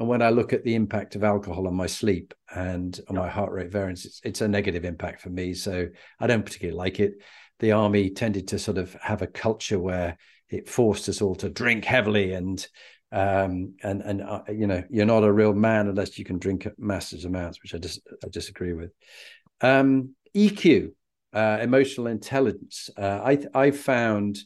and when I look at the impact of alcohol on my sleep and on my heart rate variance, it's, it's a negative impact for me. So I don't particularly like it. The army tended to sort of have a culture where it forced us all to drink heavily and um, and and uh, you know you're not a real man unless you can drink massive amounts, which I just I disagree with. Um, EQ, uh, emotional intelligence. Uh, I I found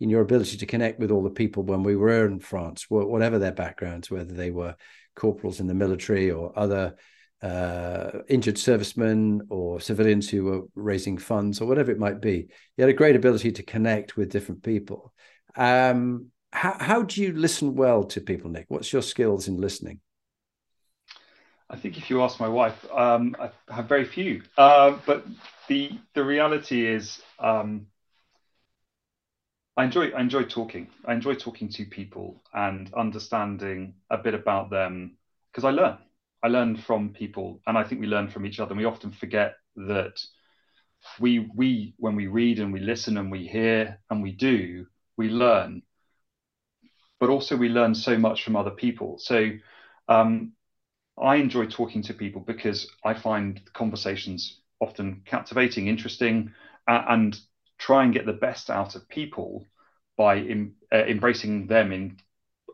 in your ability to connect with all the people when we were in France, whatever their backgrounds, whether they were corporals in the military or other uh, injured servicemen or civilians who were raising funds or whatever it might be. You had a great ability to connect with different people. Um, how, how do you listen well to people, Nick? What's your skills in listening? I think if you ask my wife, um, I have very few. Uh, but the the reality is, um, I enjoy I enjoy talking. I enjoy talking to people and understanding a bit about them because I learn. I learn from people, and I think we learn from each other. And we often forget that we we when we read and we listen and we hear and we do, we learn. But also we learn so much from other people. So um, I enjoy talking to people because I find conversations often captivating, interesting, uh, and try and get the best out of people by uh, embracing them in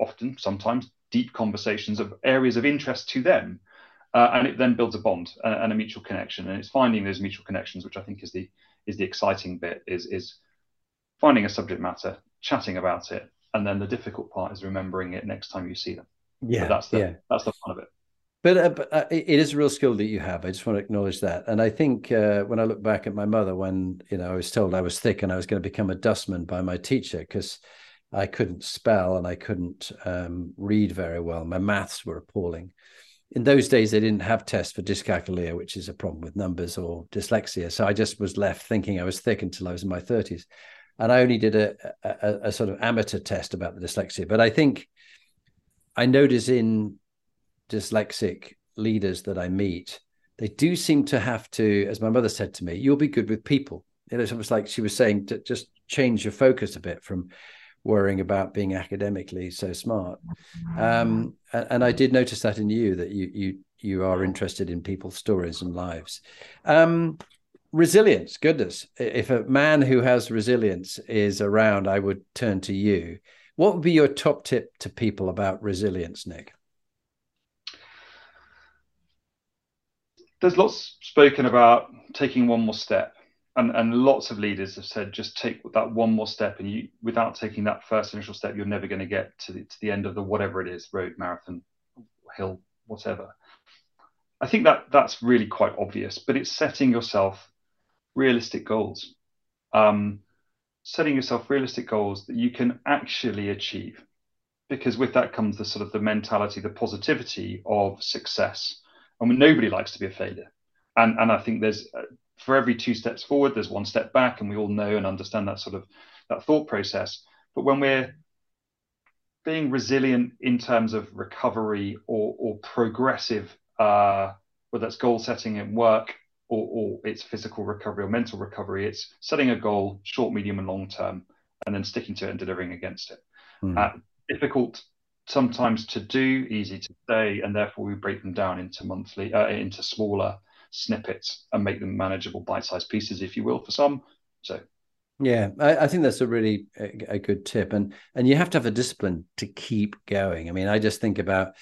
often, sometimes deep conversations of areas of interest to them. Uh, and it then builds a bond and, and, a mutual connection. And it's finding those mutual connections, which I think is the is the exciting bit, is is finding a subject matter, chatting about it, and then the difficult part is remembering it next time you see them. Yeah, but that's the yeah. that's the fun of it. But, uh, but uh, it is a real skill that you have. I just want to acknowledge that. And I think uh, when I look back at my mother, when you know I was told I was thick and I was going to become a dustman by my teacher because I couldn't spell and I couldn't um, read very well. My maths were appalling. In those days, they didn't have tests for dyscalculia, which is a problem with numbers or dyslexia. So I just was left thinking I was thick until I was in my 30s. And I only did a, a, a sort of amateur test about the dyslexia. But I think I notice in dyslexic leaders that I meet, they do seem to have to, as my mother said to me, you'll be good with people. You know, it's almost like she was saying to just change your focus a bit from worrying about being academically so smart. Um, and, and, I did notice that in you that you you you are interested in people's stories and lives. Um, resilience, goodness, if a man who has resilience is around, I would turn to you. What would be your top tip to people about resilience, Nick? there's lots spoken about taking one more step and, and lots of leaders have said just take that one more step and you without taking that first initial step you're never going to get to the, to the end of the whatever it is road marathon hill whatever i think that that's really quite obvious but it's setting yourself realistic goals um, setting yourself realistic goals that you can actually achieve because with that comes the sort of the mentality the positivity of success mean, nobody likes to be a failure. And, and I think there's uh, for every two steps forward, there's one step back, and we all know and understand that sort of that thought process. But when we're being resilient in terms of recovery or, or progressive, uh, whether that's goal setting in work or, or it's physical recovery or mental recovery, it's setting a goal, short, medium, and long term, and then sticking to it and delivering against it. Mm. Uh, difficult sometimes to do, easy to say, and therefore we break them down into monthly, uh, into smaller snippets and make them manageable bite-sized pieces, if you will, for some. So, yeah, I, I think that's a really a, a, good tip, and and you have to have a discipline to keep going. I mean, I just think about.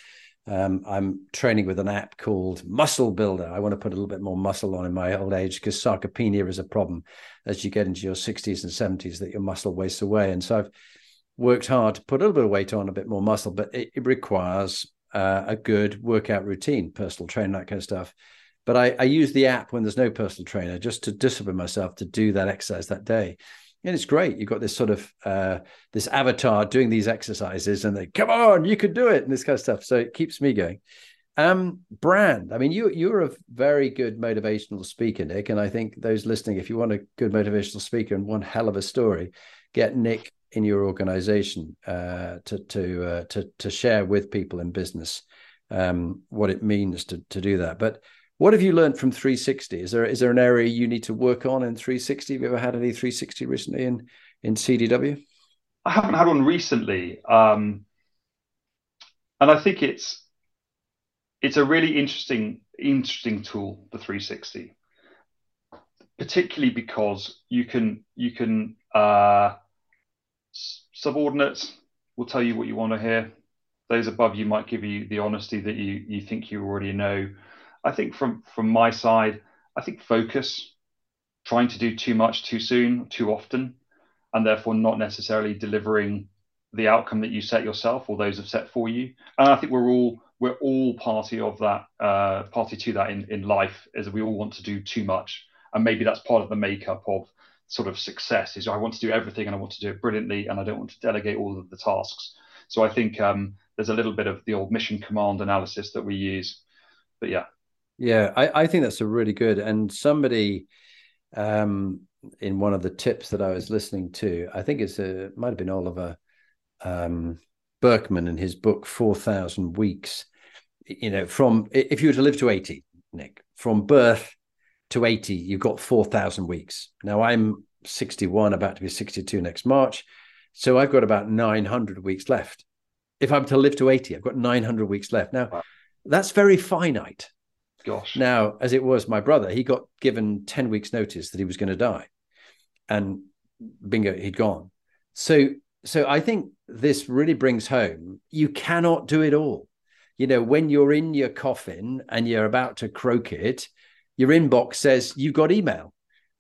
Um, I'm training with an app called Muscle Builder. I want to put a little bit more muscle on in my old age because sarcopenia is a problem as you get into your 60s and 70s that your muscle wastes away. And so I've worked hard to put a little bit of weight on, a bit more muscle, but it, it requires uh, a good workout routine, personal training, that kind of stuff. But I, I use the app when there's no personal trainer just to discipline myself to do that exercise that day. And it's great. You've got this sort of uh, this avatar doing these exercises, and they come on, you can do it, and this kind of stuff. So it keeps me going. Um, brand. I mean, you you're a very good motivational speaker, Nick, and I think those listening, if you want a good motivational speaker and one hell of a story, get Nick in your organization uh, to to uh, to to share with people in business um, what it means to to do that. But what have you learned from 360? Is there is there an area you need to work on in 360? Have you ever had any 360 recently in in CDW? I haven't had one recently, um, and I think it's it's a really interesting interesting tool, the 360, particularly because you can you can uh, subordinates will tell you what you want to hear. Those above you might give you the honesty that you you think you already know. I think from from my side, I think focus, trying to do too much too soon, too often, and therefore not necessarily delivering the outcome that you set yourself or those have set for you. And I think we're all we're all party of that uh, party to that in in life, as we all want to do too much, and maybe that's part of the makeup of sort of success is I want to do everything and I want to do it brilliantly and I don't want to delegate all of the tasks. So I think um, there's a little bit of the old mission command analysis that we use. But yeah. Yeah, I, I think that's a really good. And somebody um, in one of the tips that I was listening to, I think it's a might have been Oliver um, Burkeman in his book Four Thousand Weeks. You know, from if you were to live to eighty, Nick, from birth to 80, you've got 4,000 weeks. Now I'm 61, about to be 62 next March. So I've got about 900 weeks left. If I'm to live to 80, I've got 900 weeks left. Now, wow. that's very finite. Gosh. Now, as it was my brother, he got given 10 weeks' notice that he was going to die. And bingo, he'd gone. So so I think this really brings home you cannot do it all. You know, when you're in your coffin and you're about to croak it, your inbox says you've got email,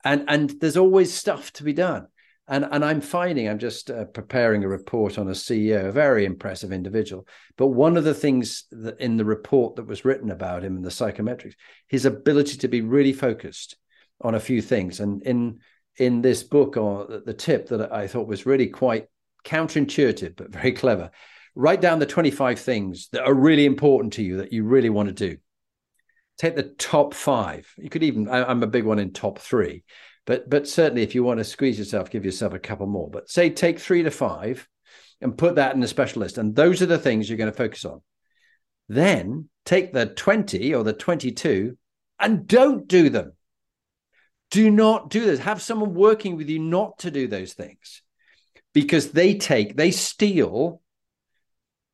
and and there's always stuff to be done. And and I'm finding I'm just uh, preparing a report on a CEO, a very impressive individual. But one of the things that in the report that was written about him in the psychometrics, his ability to be really focused on a few things. And in in this book, or the tip that I thought was really quite counterintuitive but very clever, write down the 25 things that are really important to you that you really want to do take the top five. You could even, I, am a big one in top three, but but certainly if you want to squeeze yourself, give yourself a couple more. But say take three to five and put that in a special list. And those are the things you're going to focus on. Then take the 20 or the 22 and don't do them. Do not do this. Have someone working with you not to do those things because they take, they steal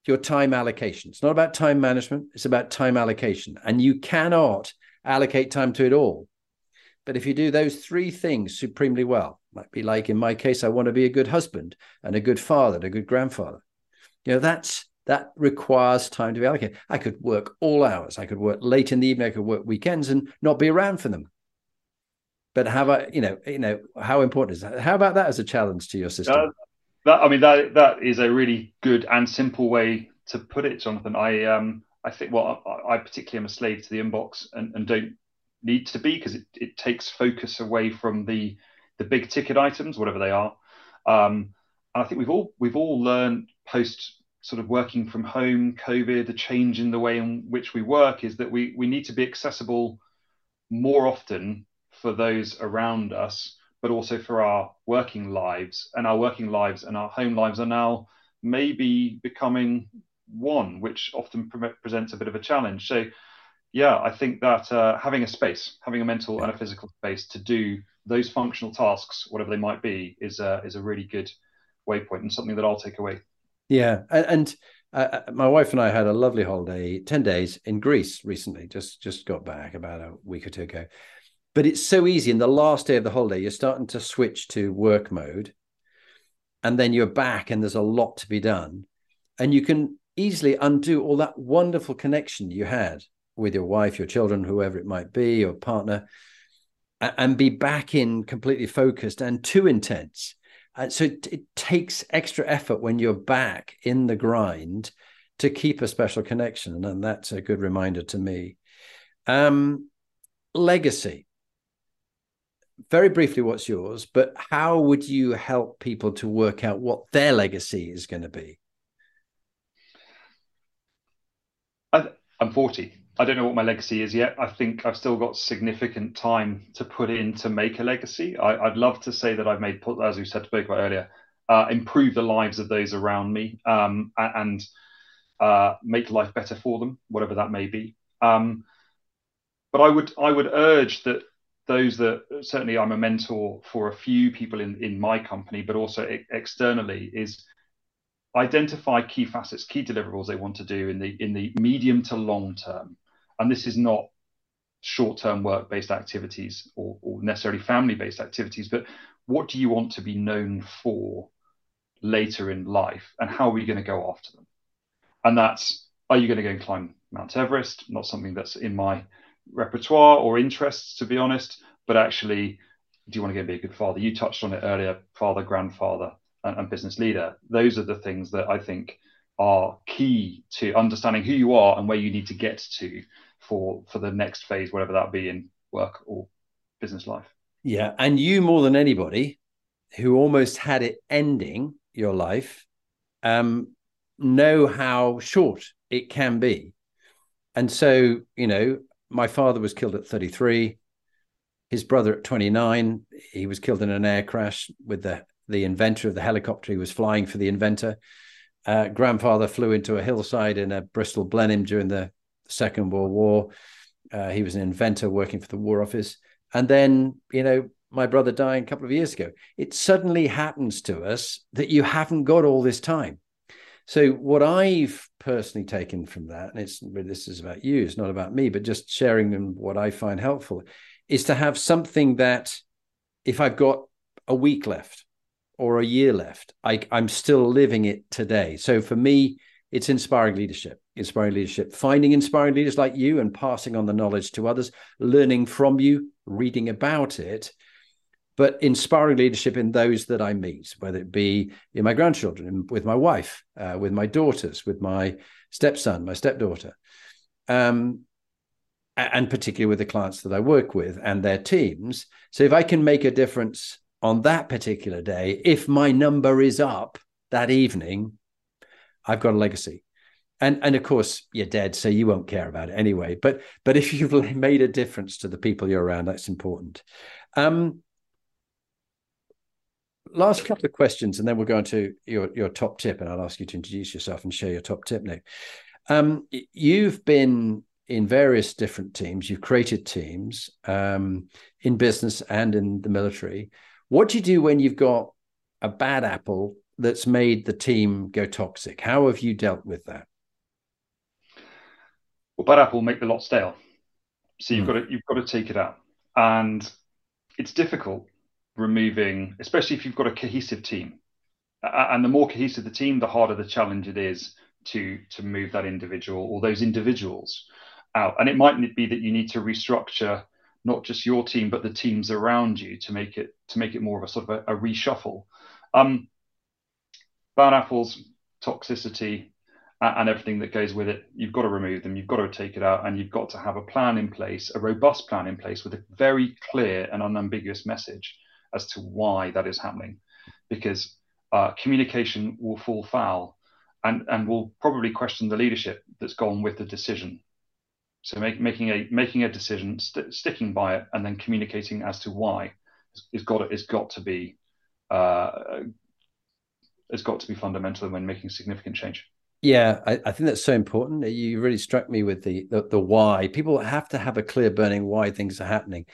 your time allocation. It's not about time management, it's about time allocation. And you cannot allocate time to it all. But if you do those three things supremely well, might be like in my case, I want to be a good husband and a good father and a good grandfather. You know, that's that requires time to be allocated. I could work all hours. I could work late in the evening. I could work weekends and not be around for them. But how about you know, you know, how important is that? How about that as a challenge to your system? Uh, that I mean that that is a really good and simple way to put it, Jonathan. I um I think well I, I particularly am a slave to the inbox and, and don't need to be because it, it takes focus away from the the big ticket items, whatever they are. Um, and I think we've all we've all learned post sort of working from home, COVID, the change in the way in which we work is that we we need to be accessible more often for those around us but also for our working lives. And our working lives and our home lives are now maybe becoming one, which often pre- presents a bit of a challenge. So, yeah, I think that uh, having a space, having a mental yeah. and a physical space to do those functional tasks, whatever they might be, is a, is a really good waypoint and something that I'll take away. Yeah, and, and uh, uh my wife and I had a lovely holiday, ten days in Greece recently. Just just got back about a week or two ago, but it's so easy. In the last day of the holiday, you're starting to switch to work mode, and then you're back, and there's a lot to be done, and you can easily undo all that wonderful connection you had with your wife, your children, whoever it might be, your partner, and be back in completely focused and too intense. And so it, it takes extra effort when you're back in the grind to keep a special connection, and that's a good reminder to me. Um, legacy very briefly what's yours, but how would you help people to work out what their legacy is going to be? I, am 40. I don't know what my legacy is yet. I think I've still got significant time to put in to make a legacy. I, would love to say that I've made, as we said, spoke about earlier, uh, improve the lives of those around me um, and uh, make life better for them, whatever that may be. Um, but I would I would urge that those that certainly I'm a mentor for a few people in, in my company, but also externally, is identify key facets, key deliverables they want to do in the in the medium to long term. And this is not short-term work-based activities or, or necessarily family-based activities, but what do you want to be known for later in life, and how are we going to go after them? And that's are you going to go and climb Mount Everest? Not something that's in my repertoire or interests, to be honest. But actually, do you want to go and be a good father? You touched on it earlier, father, grandfather, and, and business leader. Those are the things that I think are key to understanding who you are and where you need to get to for for the next phase, whatever that be in work or business life. Yeah, and you more than anybody, who almost had it ending your life, um, know how short it can be. And so, you know, my father was killed at 33 his brother at 29 he was killed in an air crash with the the inventor of the helicopter he was flying for the inventor uh, grandfather flew into a hillside in a bristol blenheim during the second world war uh, he was an inventor working for the war office and then you know my brother dying a couple of years ago it suddenly happens to us that you haven't got all this time so what I've personally taken from that, and it's this is about you, it's not about me, but just sharing them what I find helpful, is to have something that if I've got a week left or a year left. I, I'm still living it today. So for me, it's inspiring leadership, inspiring leadership, finding inspiring leaders like you and passing on the knowledge to others, learning from you, reading about it, but inspiring leadership in those that I meet, whether it be in my grandchildren, with my wife, uh, with my daughters, with my stepson, my stepdaughter, um, and particularly with the clients that I work with and their teams. So if I can make a difference on that particular day, if my number is up that evening, I've got a legacy. And and of course you're dead, so you won't care about it anyway. But but if you've made a difference to the people you're around, that's important. Um, last couple of questions, and then we'll go into your your top tip, and I'll ask you to introduce yourself and share your top tip, Nick. Um, you've been in various different teams. You've created teams um, in business and in the military. What do you do when you've got a bad apple that's made the team go toxic? How have you dealt with that? Well, bad apple make the lot stale, so you've mm. got to you've got to take it out, and it's difficult removing, especially if you've got a cohesive team. And the more cohesive the team, the harder the challenge it is to to move that individual or those individuals out. And it might be that you need to restructure not just your team but the teams around you to make it to make it more of a sort of a, a reshuffle. Um, bad apples, toxicity, and everything that goes with it, you've got to remove them, you've got to take it out, and you've got to have a plan in place, a robust plan in place with a very clear and unambiguous message as to why that is happening. Because uh, communication will fall foul and, and will probably question the leadership that's gone with the decision. So make, making a making a decision, st- sticking by it, and then communicating as to why is got is got to be uh, has got to be fundamental when making significant change. Yeah, I, I, think that's so important. You really struck me with the, the, the why. People have to have a clear burning why things are happening,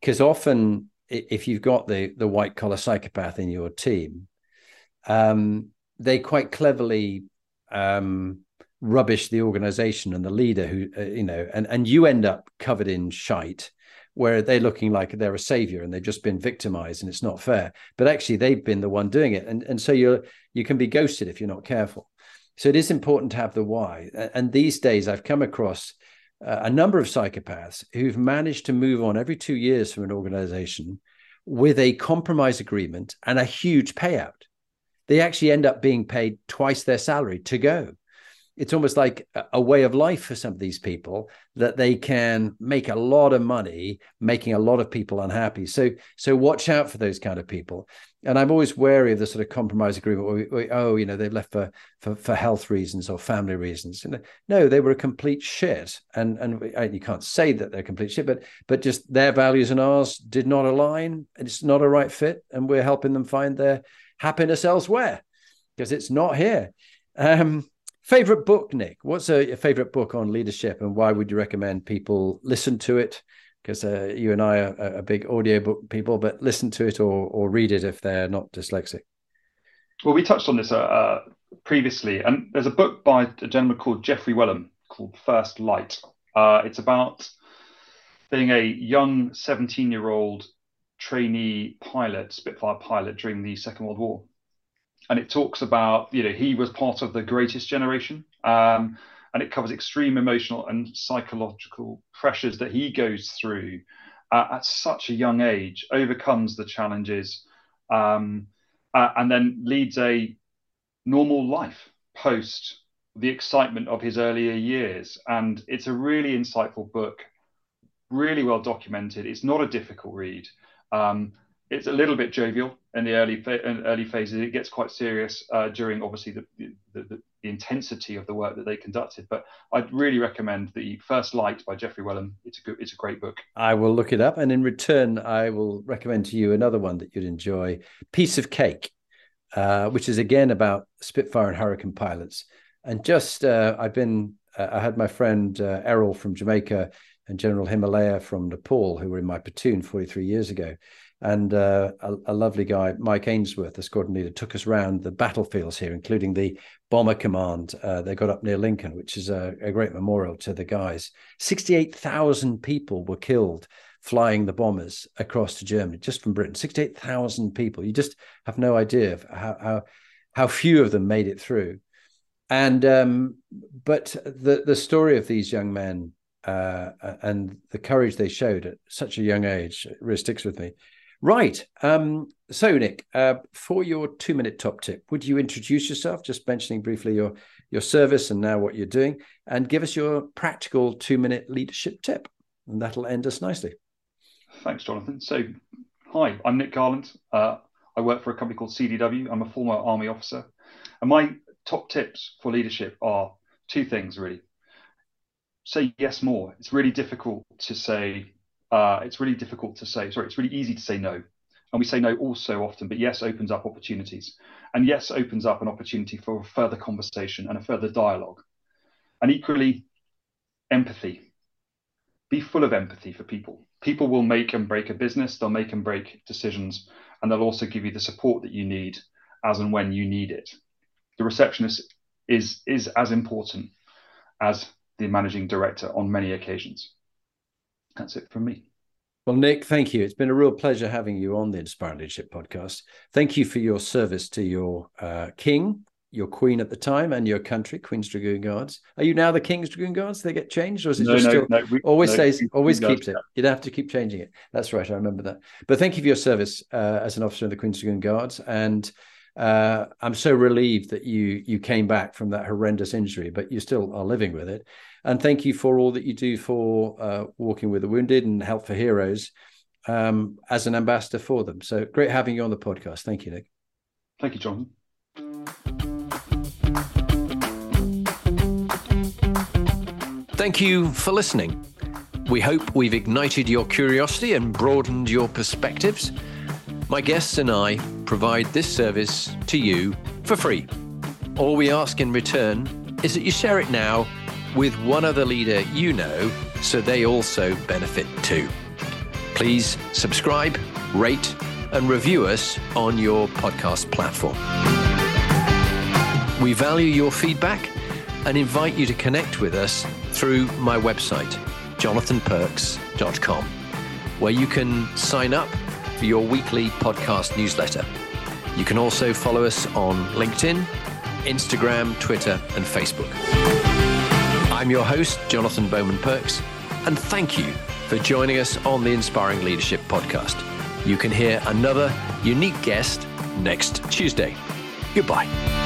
because often if you've got the the white collar psychopath in your team, um, they quite cleverly um, rubbish the organization and the leader who uh, you know, and and you end up covered in shite where they're looking like they're a savior and they've just been victimized and it's not fair but actually they've been the one doing it and and so you're you can be ghosted if you're not careful so it is important to have the why. And these days i've come across uh, a number of psychopaths who've managed to move on every 2 years from an organization with a compromise agreement and a huge payout. They actually end up being paid twice their salary to go. It's almost like a way of life for some of these people that they can make a lot of money making a lot of people unhappy. So so watch out for those kind of people and i'm always wary of the sort of compromise agreement where we, we, oh you know they've left for, for for health reasons or family reasons no they were a complete shit and and you can't say that they're complete shit but but just their values and ours did not align it's not a right fit and we're helping them find their happiness elsewhere because it's not here um Favorite book, Nick? What's a, a, favorite book on leadership, and why would you recommend people listen to it? Because uh, you and I are, are big audiobook people, but listen to it or or read it if they're not dyslexic. Well, we touched on this uh, uh, previously, and there's a book by a gentleman called Geoffrey Wellum called First Light. Uh, it's about being a young 17 year old trainee pilot, Spitfire pilot during the Second World War and it talks about you know he was part of the greatest generation um, and it covers extreme emotional and psychological pressures that he goes through uh, at such a young age overcomes the challenges um, uh, and then leads a normal life post the excitement of his earlier years. And it's a really insightful book really well documented. It's not a difficult read. Um, it's a little bit jovial in the early fa- early phases. It gets quite serious uh, during obviously the, the, the, the, intensity of the work that they conducted. But I'd really recommend the First Light by Geoffrey Wellum. It's a good, it's a great book. I will look it up, and in return, I will recommend to you another one that you'd enjoy, Piece of Cake, uh, which is again about Spitfire and Hurricane pilots. And just uh, I've been, uh, I had my friend uh, Errol from Jamaica and General Himalaya from Nepal, who were in my platoon 43 years ago and uh, a, a, lovely guy, Mike Ainsworth, the squadron leader, took us around the battlefields here, including the bomber command uh, they got up near Lincoln, which is a, a great memorial to the guys. 68,000 people were killed flying the bombers across to Germany just from Britain. 68,000 people. You just have no idea of how, how, how few of them made it through. And um, but the the story of these young men uh, and the courage they showed at such a young age really sticks with me. Right. Um, so, Nick, uh, for your two minute top tip, would you introduce yourself, just mentioning briefly your your service and now what you're doing, and give us your practical two minute leadership tip? And that'll end us nicely. Thanks, Jonathan. So, hi, I'm Nick Garland. Uh, I work for a company called CDW. I'm a former Army officer. And my top tips for leadership are two things, really. Say yes more. It's really difficult to say, uh, it's really difficult to say, sorry, it's really easy to say no. And we say no all so often, but yes opens up opportunities. And yes opens up an opportunity for further conversation and a further dialogue. And equally, empathy be full of empathy for people. People will make and break a business, they'll make and break decisions, and they'll also give you the support that you need as and when you need it. The receptionist is, is as important as the managing director on many occasions. That's it from me. Well, Nick, thank you. It's been a real pleasure having you on the Inspiring Leadership podcast. Thank you for your service to your uh, king your queen at the time and your country, Queen's Dragoon Guards. Are you now the King's Dragoon Guards? They get changed, or is it no, just no, still no, we, always stays, always keeps it? You'd have to keep changing it. That's right, I remember that. But thank you for your service uh, as an officer in the Queen's Dragoon Guards, and uh, I'm so relieved that you you came back from that horrendous injury, but you still are living with it. And thank you for all that you do for uh, walking with the wounded and help for heroes um, as an ambassador for them. So great having you on the podcast. Thank you, Nick. Thank you, John. Thank you for listening. We hope we've ignited your curiosity and broadened your perspectives. My guests and I provide this service to you for free. All we ask in return is that you share it now with one other leader you know so they also benefit too. Please subscribe, rate, and review us on your podcast platform. We value your feedback and invite you to connect with us through my website, jonathanperks.com, where you can sign up for your weekly podcast newsletter. You can also follow us on LinkedIn, Instagram, Twitter, and Facebook. I'm your host, Jonathan Bowman Perks, and thank you for joining us on the Inspiring Leadership Podcast. You can hear another unique guest next Tuesday. Goodbye.